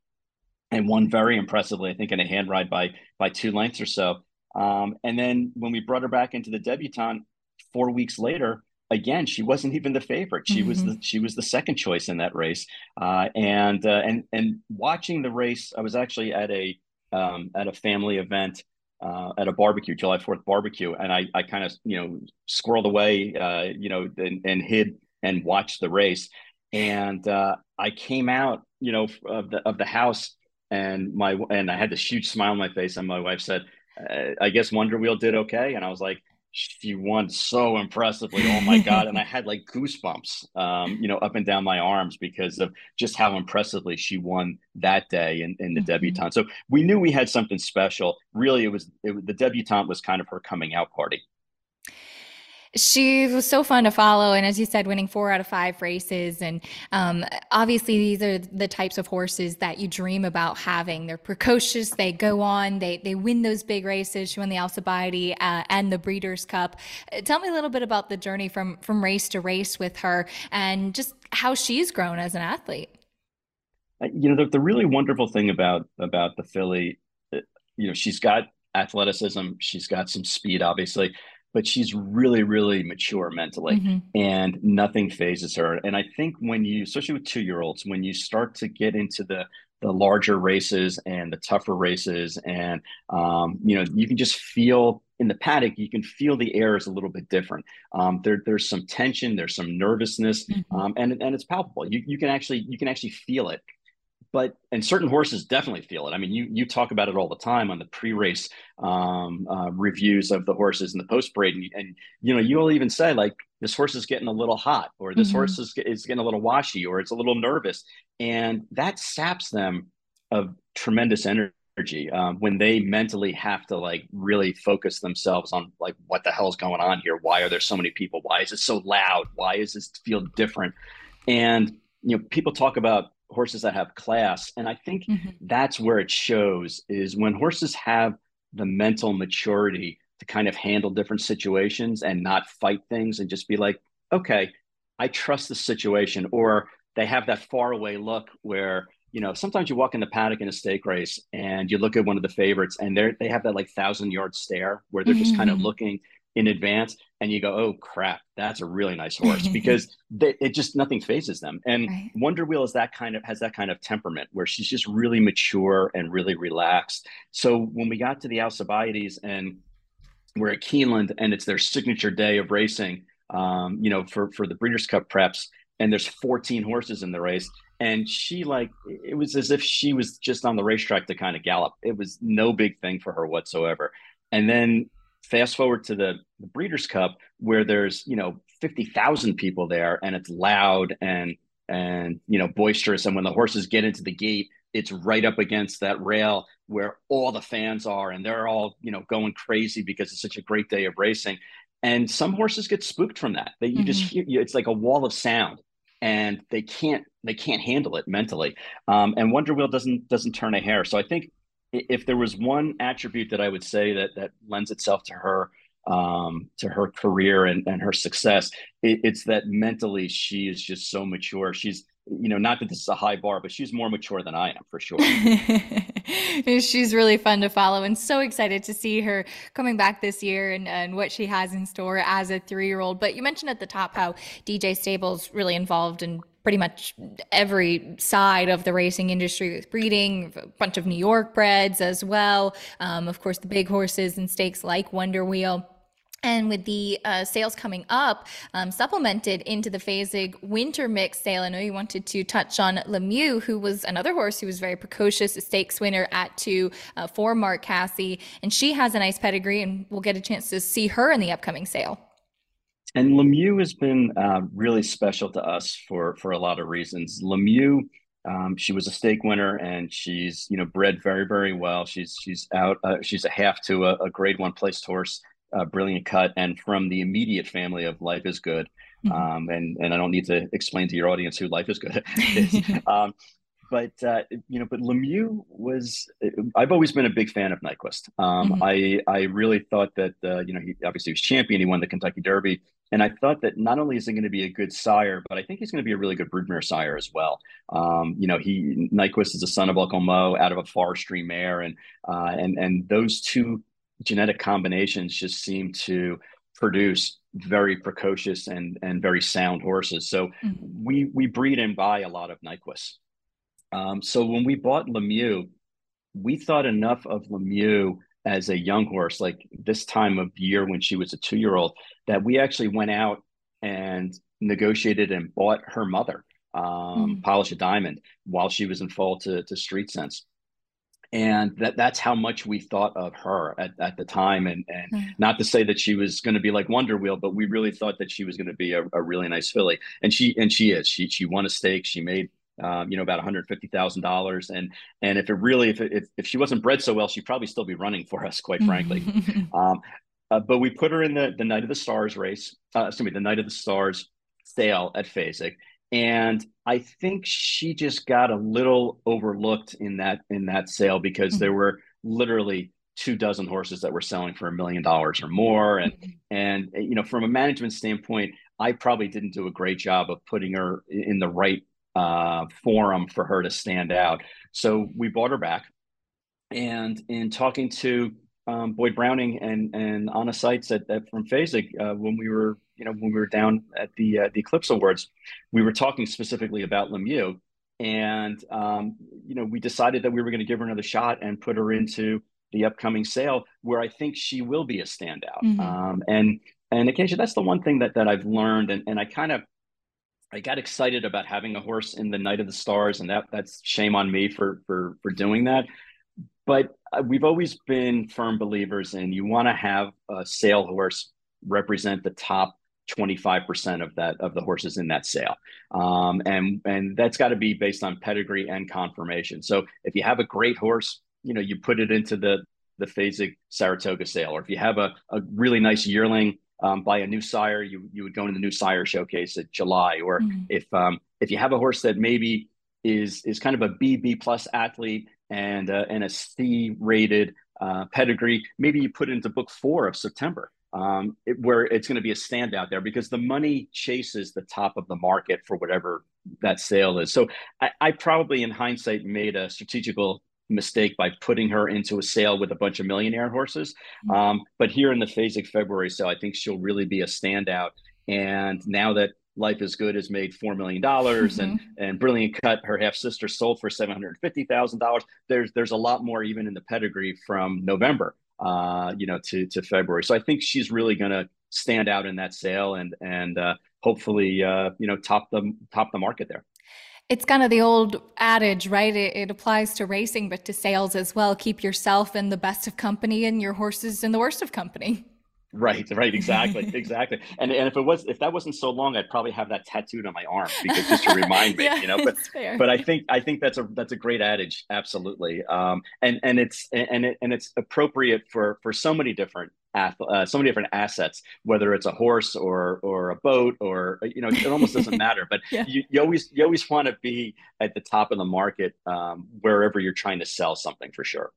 C: and won very impressively. I think in a hand ride by by two lengths or so. Um, and then when we brought her back into the debutante four weeks later, again she wasn't even the favorite. She mm-hmm. was the she was the second choice in that race. Uh, and uh, and and watching the race, I was actually at a um, at a family event uh, at a barbecue, July 4th barbecue. And I, I kind of, you know, squirreled away, uh, you know, and, and, hid and watched the race. And uh, I came out, you know, of the, of the house and my, and I had this huge smile on my face. And my wife said, uh, I guess Wonder Wheel did okay. And I was like, she won so impressively. Oh my God. and I had like goosebumps, um, you know, up and down my arms because of just how impressively she won that day in, in the mm-hmm. debutante. So we knew we had something special. Really, it was it, the debutante was kind of her coming out party
A: she was so fun to follow and as you said winning four out of five races and um, obviously these are the types of horses that you dream about having. They're precocious they go on they they win those big races. She won the Alcibiades uh, and the breeders cup. Uh, tell me a little bit about the journey from from race to race with her and just how she's grown as an athlete.
C: Uh, you know the, the really wonderful thing about about the filly uh, you know she's got athleticism she's got some speed obviously but she's really, really mature mentally mm-hmm. and nothing fazes her. And I think when you, especially with two year olds, when you start to get into the, the larger races and the tougher races, and um, you know, you can just feel in the paddock, you can feel the air is a little bit different. Um, there, there's some tension, there's some nervousness, mm-hmm. um, and and it's palpable. You you can actually you can actually feel it but and certain horses definitely feel it. I mean, you you talk about it all the time on the pre-race um, uh, reviews of the horses and the post parade, and, and, you know you'll even say like this horse is getting a little hot, or this mm-hmm. horse is, is getting a little washy, or it's a little nervous, and that saps them of tremendous energy um, when they mentally have to like really focus themselves on like what the hell's going on here? Why are there so many people? Why is it so loud? Why is this feel different? And you know, people talk about horses that have class and i think mm-hmm. that's where it shows is when horses have the mental maturity to kind of handle different situations and not fight things and just be like okay i trust the situation or they have that faraway look where you know, sometimes you walk in the paddock in a stake race and you look at one of the favorites and they they have that like thousand yard stare where they're mm-hmm. just kind of looking in advance and you go, oh crap, that's a really nice horse because they, it just nothing fazes them. And right. Wonder Wheel is that kind of has that kind of temperament where she's just really mature and really relaxed. So when we got to the Alcibiades and we're at Keeneland and it's their signature day of racing, um, you know, for for the Breeders' Cup preps, and there's 14 horses in the race. And she like it was as if she was just on the racetrack to kind of gallop. It was no big thing for her whatsoever. And then fast forward to the, the Breeders' Cup where there's you know 50,000 people there and it's loud and and you know boisterous. And when the horses get into the gate it's right up against that rail where all the fans are and they're all you know going crazy because it's such a great day of racing. And some horses get spooked from that. That you mm-hmm. just hear it's like a wall of sound and they can't they can't handle it mentally. Um, and wonder wheel doesn't doesn't turn a hair. So i think if there was one attribute that i would say that that lends itself to her um, to her career and, and her success it, it's that mentally she is just so mature she's you know, not that this is a high bar, but she's more mature than I am for sure.
A: she's really fun to follow and so excited to see her coming back this year and, and what she has in store as a three year old. But you mentioned at the top how DJ Stable's really involved in pretty much every side of the racing industry with breeding, a bunch of New York breds as well. Um, of course, the big horses and stakes like Wonder Wheel. And with the uh, sales coming up, um, supplemented into the Fasig winter mix sale, I know you wanted to touch on Lemieux, who was another horse who was very precocious, a stakes winner at two uh, for Mark Casse. And she has a nice pedigree, and we'll get a chance to see her in the upcoming sale.
C: And Lemieux has been uh, really special to us for, for a lot of reasons. Lemieux, um, she was a stake winner, and she's you know bred very very well. She's she's out. Uh, she's a half to a, a grade one placed horse uh, brilliant cut and from the immediate family of Life is Good. Mm-hmm. Um, and and I don't need to explain to your audience who Life is Good is. um, but uh, you know, but Lemieux was. I've always been a big fan of Nyquist. Um, mm-hmm. I I really thought that uh, you know he obviously was champion. He won the Kentucky Derby, and I thought that not only is he going to be a good sire, but I think he's going to be a really good broodmare sire as well. Um, you know, he Nyquist is a son of Uncle Mo out of a forestry mare, and uh, and and those two genetic combinations just seem to produce very precocious and and very sound horses. So mm-hmm. we we breed and buy a lot of Nyquist. Um, so when we bought Lemieux, we thought enough of Lemieux as a young horse, like this time of year when she was a two year old, that we actually went out and negotiated and bought her mother, um, mm-hmm. Polish a Diamond, while she was in fall to, to Street Sense. And that that's how much we thought of her at, at the time. And and mm. not to say that she was going to be like wonder wheel but we really thought that she was going to be a, a, really nice filly. And she and she is. She she won a stake. She made um, you know about $150000 and and if it really if, it, if if she wasn't bred so well she'd probably still be running for us quite frankly um, uh, but we put her in the the night of the stars race uh, excuse me the night of the stars sale at Fasig and I think she just got a little overlooked in that in that sale because mm-hmm. there were literally two dozen horses that were selling for a million dollars or more and mm-hmm. and you know from a management standpoint I probably didn't do a great job of putting her in the right uh, forum for her to stand out so we brought her back and in talking to um, Boyd Browning and and Anna Seitz at, at from Fasig, uh, when we were you know when we were down at the uh, the Eclipse Awards, we were talking specifically about Lemieux, and um, you know we decided that we were going to give her another shot and put her into the upcoming sale where I think she will be a standout. Mm-hmm. Um, and and occasionally that's the one thing that that I've learned, and and I kind of I got excited about having a horse in the Night of the Stars, and that that's shame on me for for for doing that. But uh, we've always been firm believers in you want to have a sale horse represent the top 25% of that of the horses in that sale um, and and that's got to be based on pedigree and conformation so if you have a great horse you know you put it into the the Fasig Saratoga sale or if you have a, a really nice yearling um, by a new sire you you would go into the new sire showcase at July or mm-hmm. if um, if you have a horse that maybe is is kind of a B B plus athlete and uh, and a C rated uh, pedigree maybe you put it into book four of September um, it, where it's going to be a standout there because the money chases the top of the market for whatever that sale is. So I, I probably, in hindsight, made a strategical mistake by putting her into a sale with a bunch of millionaire horses. Mm-hmm. Um, but here in the Fasig February sale, I think she'll really be a standout. And now that Life is Good has made four million dollars, mm-hmm. and and Brilliant Cut, her half sister, sold for seven hundred fifty thousand dollars. There's there's a lot more even in the pedigree from November, uh, you know, to to February. So I think she's really going to stand out in that sale, and and uh, hopefully, uh, you know, top the top the market there.
A: It's kind of the old adage, right? It, it, applies to racing, but to sales as well. Keep yourself in the best of company and your horses in the worst of company.
C: Right, right, exactly, exactly. And and if it was if that wasn't so long, I'd probably have that tattooed on my arm because just to remind me, yeah, you know. But but I think I think that's a that's a great adage, absolutely. Um, and and it's and it and it's appropriate for for so many different uh, so many different assets, whether it's a horse or or a boat or you know, it almost doesn't matter. But yeah. you, you always you always want to be at the top of the market um, wherever you're trying to sell something for sure.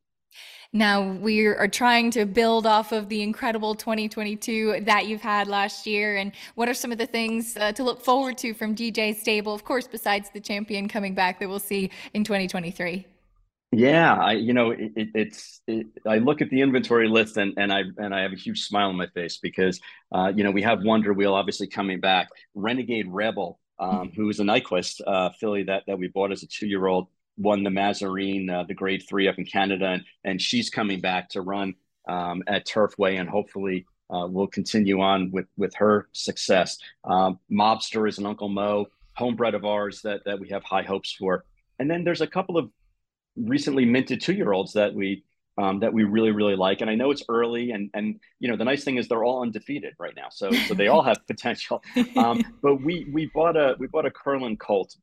A: Now we are trying to build off of the incredible 2022 that you've had last year. And what are some of the things uh, to look forward to from DJ Stable? Of course, besides the champion coming back that we'll see in 2023.
C: Yeah, I you know it, it, it's it, I look at the inventory list and and I and I have a huge smile on my face because uh, you know we have Wonder Wheel obviously coming back, Renegade Rebel, um, who is a Nyquist uh, filly that that we bought as a two year old won the Mazarine, uh, the Grade Three up in Canada, and, and she's coming back to run um, at Turfway, and hopefully uh, we'll continue on with with her success. Um, Mobster is an Uncle Mo homebred of ours that that we have high hopes for, and then there's a couple of recently minted two year olds that we um, that we really really like and i know it's early and and you know the nice thing is they're all undefeated right now so so they all have potential um, but we we bought a we bought a curlin colt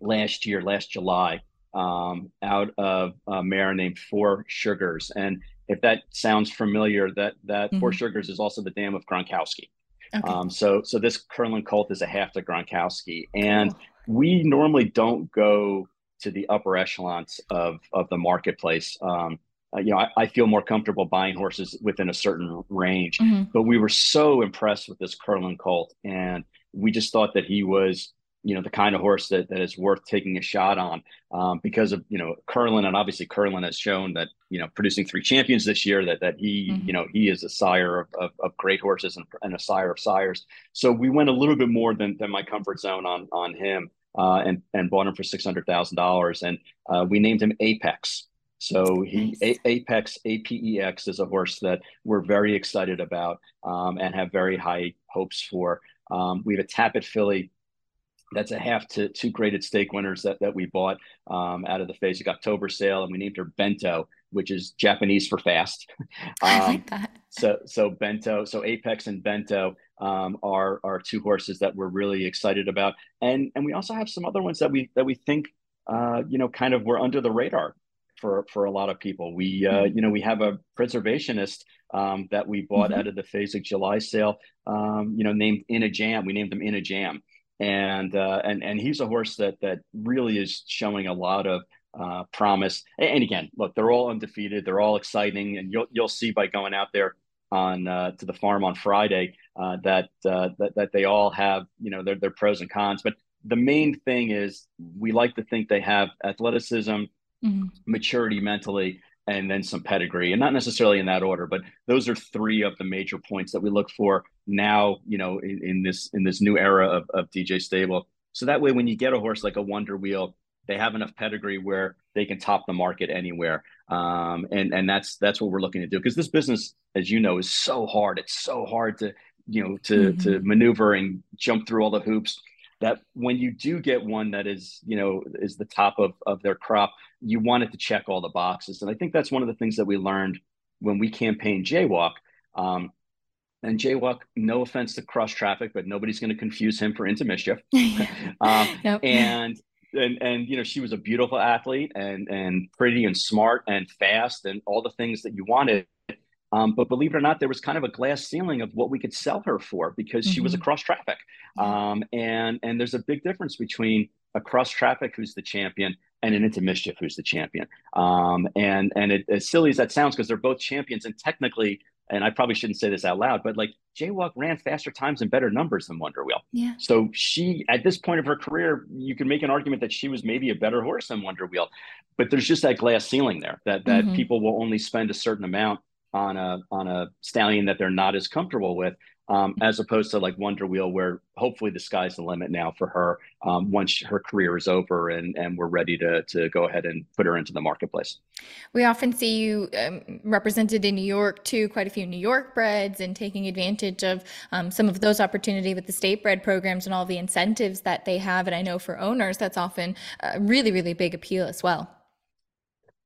C: last year last july um, out of a mare named Four Sugars. And if that sounds familiar, that that mm-hmm. Four Sugars is also the dam of Gronkowski. Okay. Um, so so this Curlin Colt is a half to Gronkowski, and we normally don't go to the upper echelons of of the marketplace. Um, uh, you know, I, I, feel more comfortable buying horses within a certain range, mm-hmm. but we were so impressed with this Curlin Colt, and we just thought that he was you know the kind of horse that, that is worth taking a shot on um, because of you know Curlin and obviously Curlin has shown that you know producing three champions this year that that he mm-hmm. you know he is a sire of, of, of great horses and, and, a sire of sires so we went a little bit more than, than my comfort zone on on him uh, and and bought him for six hundred thousand dollars and uh, we named him Apex so he nice. a- Apex APEX is a horse that we're very excited about um, and have very high hopes for. Um, we have a Tapit filly that's a half to two graded stake winners that, that we bought um, out of the Fasig October sale, and we named her Bento, which is Japanese for fast.
A: Um, I like that.
C: So so Bento, so Apex and Bento um, are are two horses that we're really excited about, and and we also have some other ones that we that we think uh, you know kind of were under the radar for for a lot of people. We uh, mm-hmm. you know we have a preservationist um, that we bought mm-hmm. out of the Fasig July sale, um, you know named In a Jam. We named them In a Jam and uh, and and he's a horse that that really is showing a lot of uh, promise. And again, look, they're all undefeated, they're all exciting, and you'll you'll see by going out there on uh, to the farm on Friday uh, that, uh, that that they all have you know their their pros and cons. But the main thing is we like to think they have athleticism, mm-hmm. maturity mentally, and then some pedigree and not necessarily in that order but those are three of the major points that we look for now you know in, in, this in this new era of, of dj stable. So that way when you get a horse like a wonder wheel they have enough pedigree where they can top the market anywhere. Um, and and that's that's what we're looking to do because this business as you know is so hard. It's so hard to you know to mm-hmm. to maneuver and jump through all the hoops that when you do get one that is you know is the top of, of their crop you want it to check all the boxes. And i think that's one of the things that we learned when we campaigned jaywalk. Um, and jaywalk no offense to cross traffic but nobody's going to confuse him for into mischief. Um, yep. and and and you know she was a beautiful athlete and and pretty and smart and fast and all the things that you wanted um, but believe it or not, there was kind of a glass ceiling of what we could sell her for because mm-hmm. she was mm-hmm. across traffic. Um, and and there's a big difference between a cross traffic who's the champion and an into mischief who's the champion. Um, and and it, as silly as that sounds, because they're both champions, and technically and I probably shouldn't say this out loud, but like Jaywalk ran faster times and better numbers than Wonder Wheel.
A: Yeah.
C: So she, at this point of her career, you can make an argument that she was maybe a better horse than Wonder Wheel, but there's just that glass ceiling there that that mm-hmm. people will only spend a certain amount on a on a stallion that they're not as comfortable with um, as opposed to like Wonder Wheel, where hopefully the sky's the limit now for her um, once her career is over and, and we're ready to, to go ahead and put her into the marketplace.
A: We often see you um, represented in New York too, quite a few New York breds and taking advantage of um, some of those opportunity with the state bred programs and all the incentives that they have. And I know for owners, that's often a really, really big appeal as well.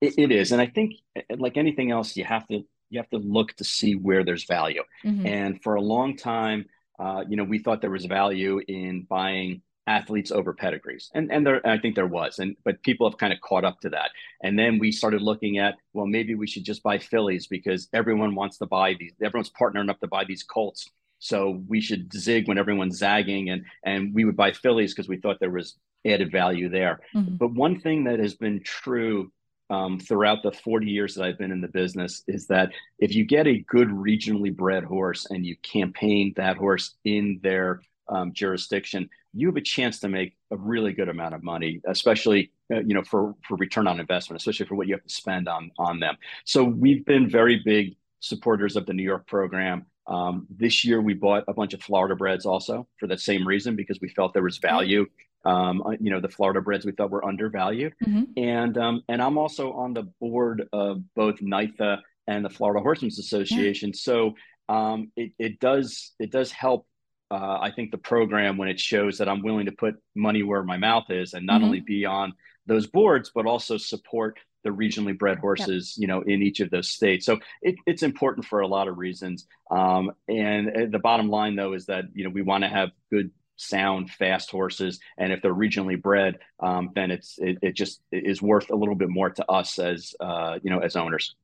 C: it, it is. And I think like anything else, you have to you have to look to see where there's value. Mm-hmm. And for a long time, uh, you know, we thought there was value in buying athletes over pedigrees, and and there I think there was, and but people have kind of caught up to that. And then we started looking at well, maybe we should just buy fillies because everyone wants to buy these. Everyone's partnering up to buy these colts. So we should zig when everyone's zagging, and and we would buy fillies because we thought there was added value there. Mm-hmm. But one thing that has been true um, throughout the 40 years that I've been in the business is that if you get a good regionally bred horse and you campaign that horse in their um, jurisdiction, you have a chance to make a really good amount of money, especially uh, you know for for return on investment, especially for what you have to spend on on them. So we've been very big supporters of the New York program. Um, this year we bought a bunch of Florida breds also for that same reason because we felt there was value um, uh, you know, the Florida breds we thought were undervalued, mm-hmm. and um, and I'm also on the board of both NYTHA and the Florida Horsemen's Association. Yeah. So um, it it does it does help. Uh, I think the program when it shows that I'm willing to put money where my mouth is, and not mm-hmm. only be on those boards, but also support the regionally bred horses, yep. you know, in each of those states. So it, it's important for a lot of reasons. Um, and uh, the bottom line, though, is that you know we want to have good sound, fast horses. And if they're regionally bred, um, then it's it, it, just is worth a little bit more to us as uh, you know as owners.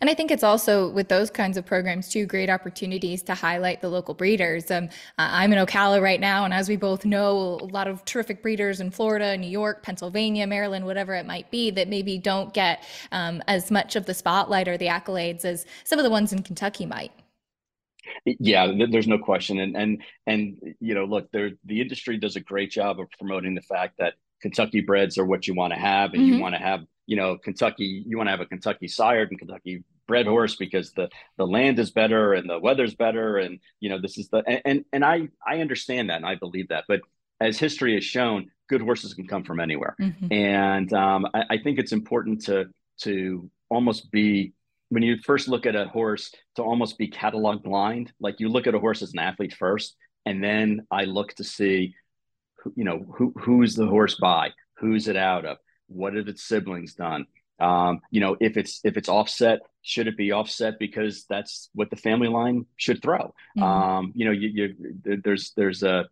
A: And I think it's also with those kinds of programs too, great opportunities to highlight the local breeders. Um, I'm in Ocala right now, and as we both know, a lot of terrific breeders in Florida, New York, Pennsylvania, Maryland, whatever it might be, that maybe don't get um, as much of the spotlight or the accolades as some of the ones in Kentucky might.
C: Yeah, there's no question, and and and you know, look, there the industry does a great job of promoting the fact that Kentucky breds are what you want to have, and mm-hmm. you want to have, you know, Kentucky. You want to have a Kentucky sired and Kentucky bred horse because the the land is better and the weather's better, and you know, this is the and and, and I I understand that and I believe that, but as history has shown, good horses can come from anywhere, mm-hmm. and um, I, I think it's important to to almost be when you first look at a horse to almost be catalog blind like you look at a horse as an athlete first and then i look to see you know who who's the horse by who's it out of what have its siblings done um, you know if it's if it's offset should it be offset because that's what the family line should throw mm-hmm. um, you know you, you there's there's a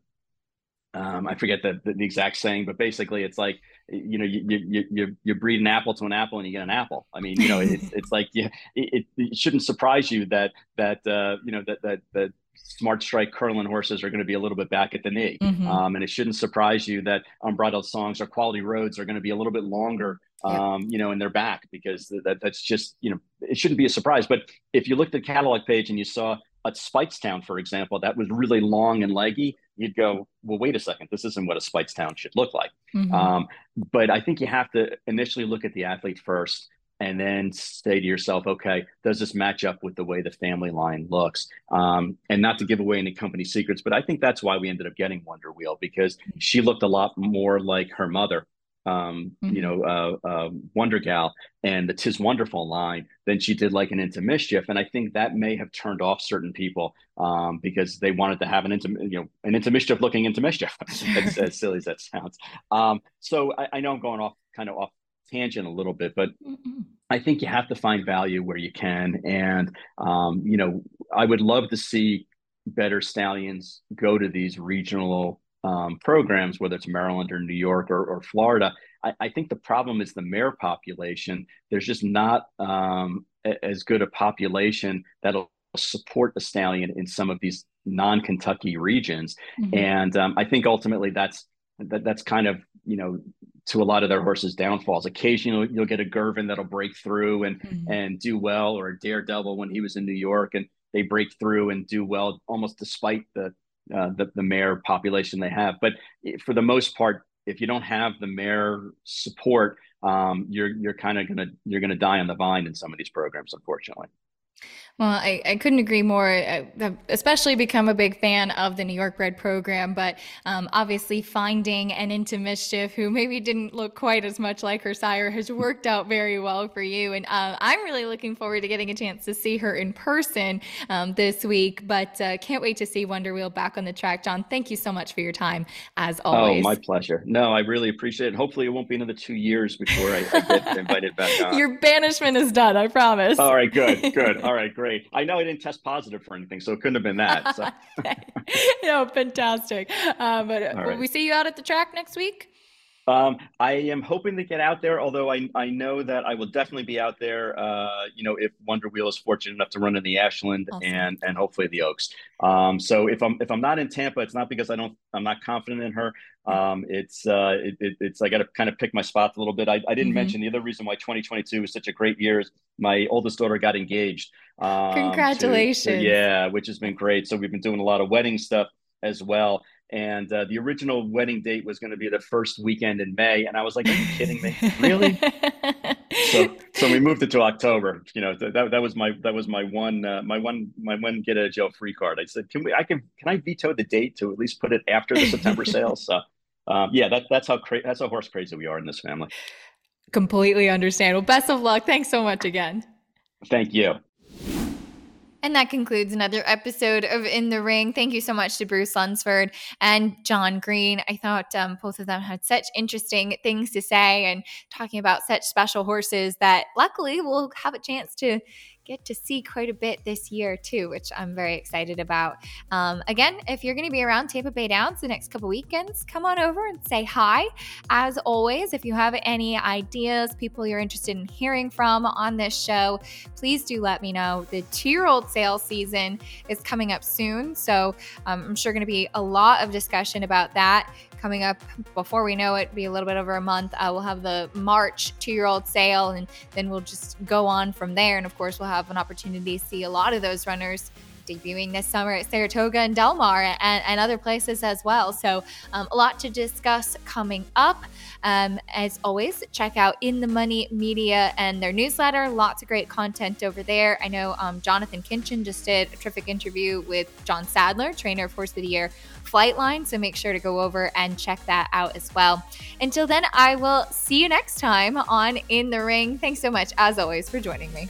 C: um, I forget the, the, the exact saying, but basically it's like you know you you you you breed an apple to an apple and you get an apple. I mean, you know, it's it's like yeah, it, it shouldn't surprise you that that uh, you know that that that smart strike Curlin horses are going to be a little bit back at the knee, mm-hmm. um, and it shouldn't surprise you that unbridled songs or quality roads are going to be a little bit longer. Um, you know, in their back because that that's just you know it shouldn't be a surprise. But if you looked at the catalog page and you saw a Speightstown, for example, that was really long and leggy, you'd go, well, wait a second, this isn't what a Speightstown should look like. Mm-hmm. Um, but I think you have to initially look at the athlete first and then say to yourself, okay, does this match up with the way the family line looks? Um, and not to give away any company secrets, but I think that's why we ended up getting Wonder Wheel because she looked a lot more like her mother um, mm-hmm. you know, uh, uh, Wonder Gal and the Tis Wonderful line than she did like an Into Mischief, and I think that may have turned off certain people um, because they wanted to have an into you know an Into Mischief looking into mischief, as, as, silly as that sounds. Um, so I, I, know I'm going off kind of off tangent a little bit, but mm-hmm. I think you have to find value where you can, and um, you know, I would love to see better stallions go to these regional um, programs, whether it's Maryland or New York or, or Florida. I, I, think the problem is the mare population. There's just not um, a, as good a population that'll support the stallion in some of these non-Kentucky regions, mm-hmm. and um, I think ultimately that's that, that's kind of you know to a lot of their horses' downfalls. Occasionally, you'll get a Girvin that'll break through and mm-hmm. and do well, or a Daredevil when he was in New York, and they break through and do well, almost despite the uh, the, the mare population they have. But for the most part, if you don't have the mare support, um, you're you're kind of gonna you're gonna die on the vine in some of these programs, unfortunately.
A: Well, I, I couldn't agree more. I've especially become a big fan of the New York Bred program, but um, obviously finding an into mischief who maybe didn't look quite as much like her sire has worked out very well for you. And uh, I'm really looking forward to getting a chance to see her in person um, this week, but uh, can't wait to see Wonder Wheel back on the track. John, thank you so much for your time as always.
C: Oh, my pleasure. No, I really appreciate it. Hopefully, it won't be another two years before I, I get invited back on.
A: Your banishment is done, I promise.
C: All right, good, good. All right, great I know I didn't test positive for anything, so it couldn't have been that. So.
A: no, fantastic. Uh, but right. will we see you out at the track next week?
C: Um, I am hoping to get out there, although I, I know that I will definitely be out there. Uh, you know, if Wonder Wheel is fortunate enough to run in the Ashland awesome. and and hopefully the Oaks. Um, so if I'm if I'm not in Tampa, it's not because I don't I'm not confident in her. Um, it's uh, it, it, it's I got to kind of pick my spots a little bit. I, I didn't mm-hmm. mention the other reason why 2022 was such a great year is my oldest daughter got engaged.
A: Um, Congratulations! To,
C: to, yeah, which has been great. So we've been doing a lot of wedding stuff as well and uh, the original wedding date was going to be the first weekend in May. And I was like, "Are you kidding me? Really?" so, so we moved it to October. You know, that, that was my that was my one uh, my one my one get a jail free card. I said, "Can we? I can can I veto the date to at least put it after the September sales?" So, um, yeah, that that's how cra- that's how horse crazy we are in this family.
A: Completely understand. Well, best of luck. Thanks so much again.
C: Thank you.
A: And that concludes another episode of In the Ring. Thank you so much to Bruce Lunsford and John Green. I thought um, both of them had such interesting things to say and talking about such special horses that luckily we'll have a chance to get to see quite a bit this year too, which I'm very excited about. Um, again, if you're going to be around Tampa Bay Downs the next couple weekends, come on over and say hi. As always, if you have any ideas, people you're interested in hearing from on this show, please do let me know. The two year old sales season is coming up soon, so um, I'm sure going to be a lot of discussion about that coming up before we know it, be a little bit over a month. Uh, we'll have the March two year old sale, and then we'll just go on from there. And of course, we'll have an opportunity to see a lot of those runners debuting this summer at Saratoga and Del Mar and, and other places as well. So, um, a lot to discuss coming up. Um, as always, check out In the Money Media and their newsletter. Lots of great content over there. I know um, Jonathan Kinchin just did a terrific interview with John Sadler, trainer of Horse of the Year Flightline. So make sure to go over and check that out as well. Until then, I will see you next time on In the Ring. Thanks so much, as always, for joining me.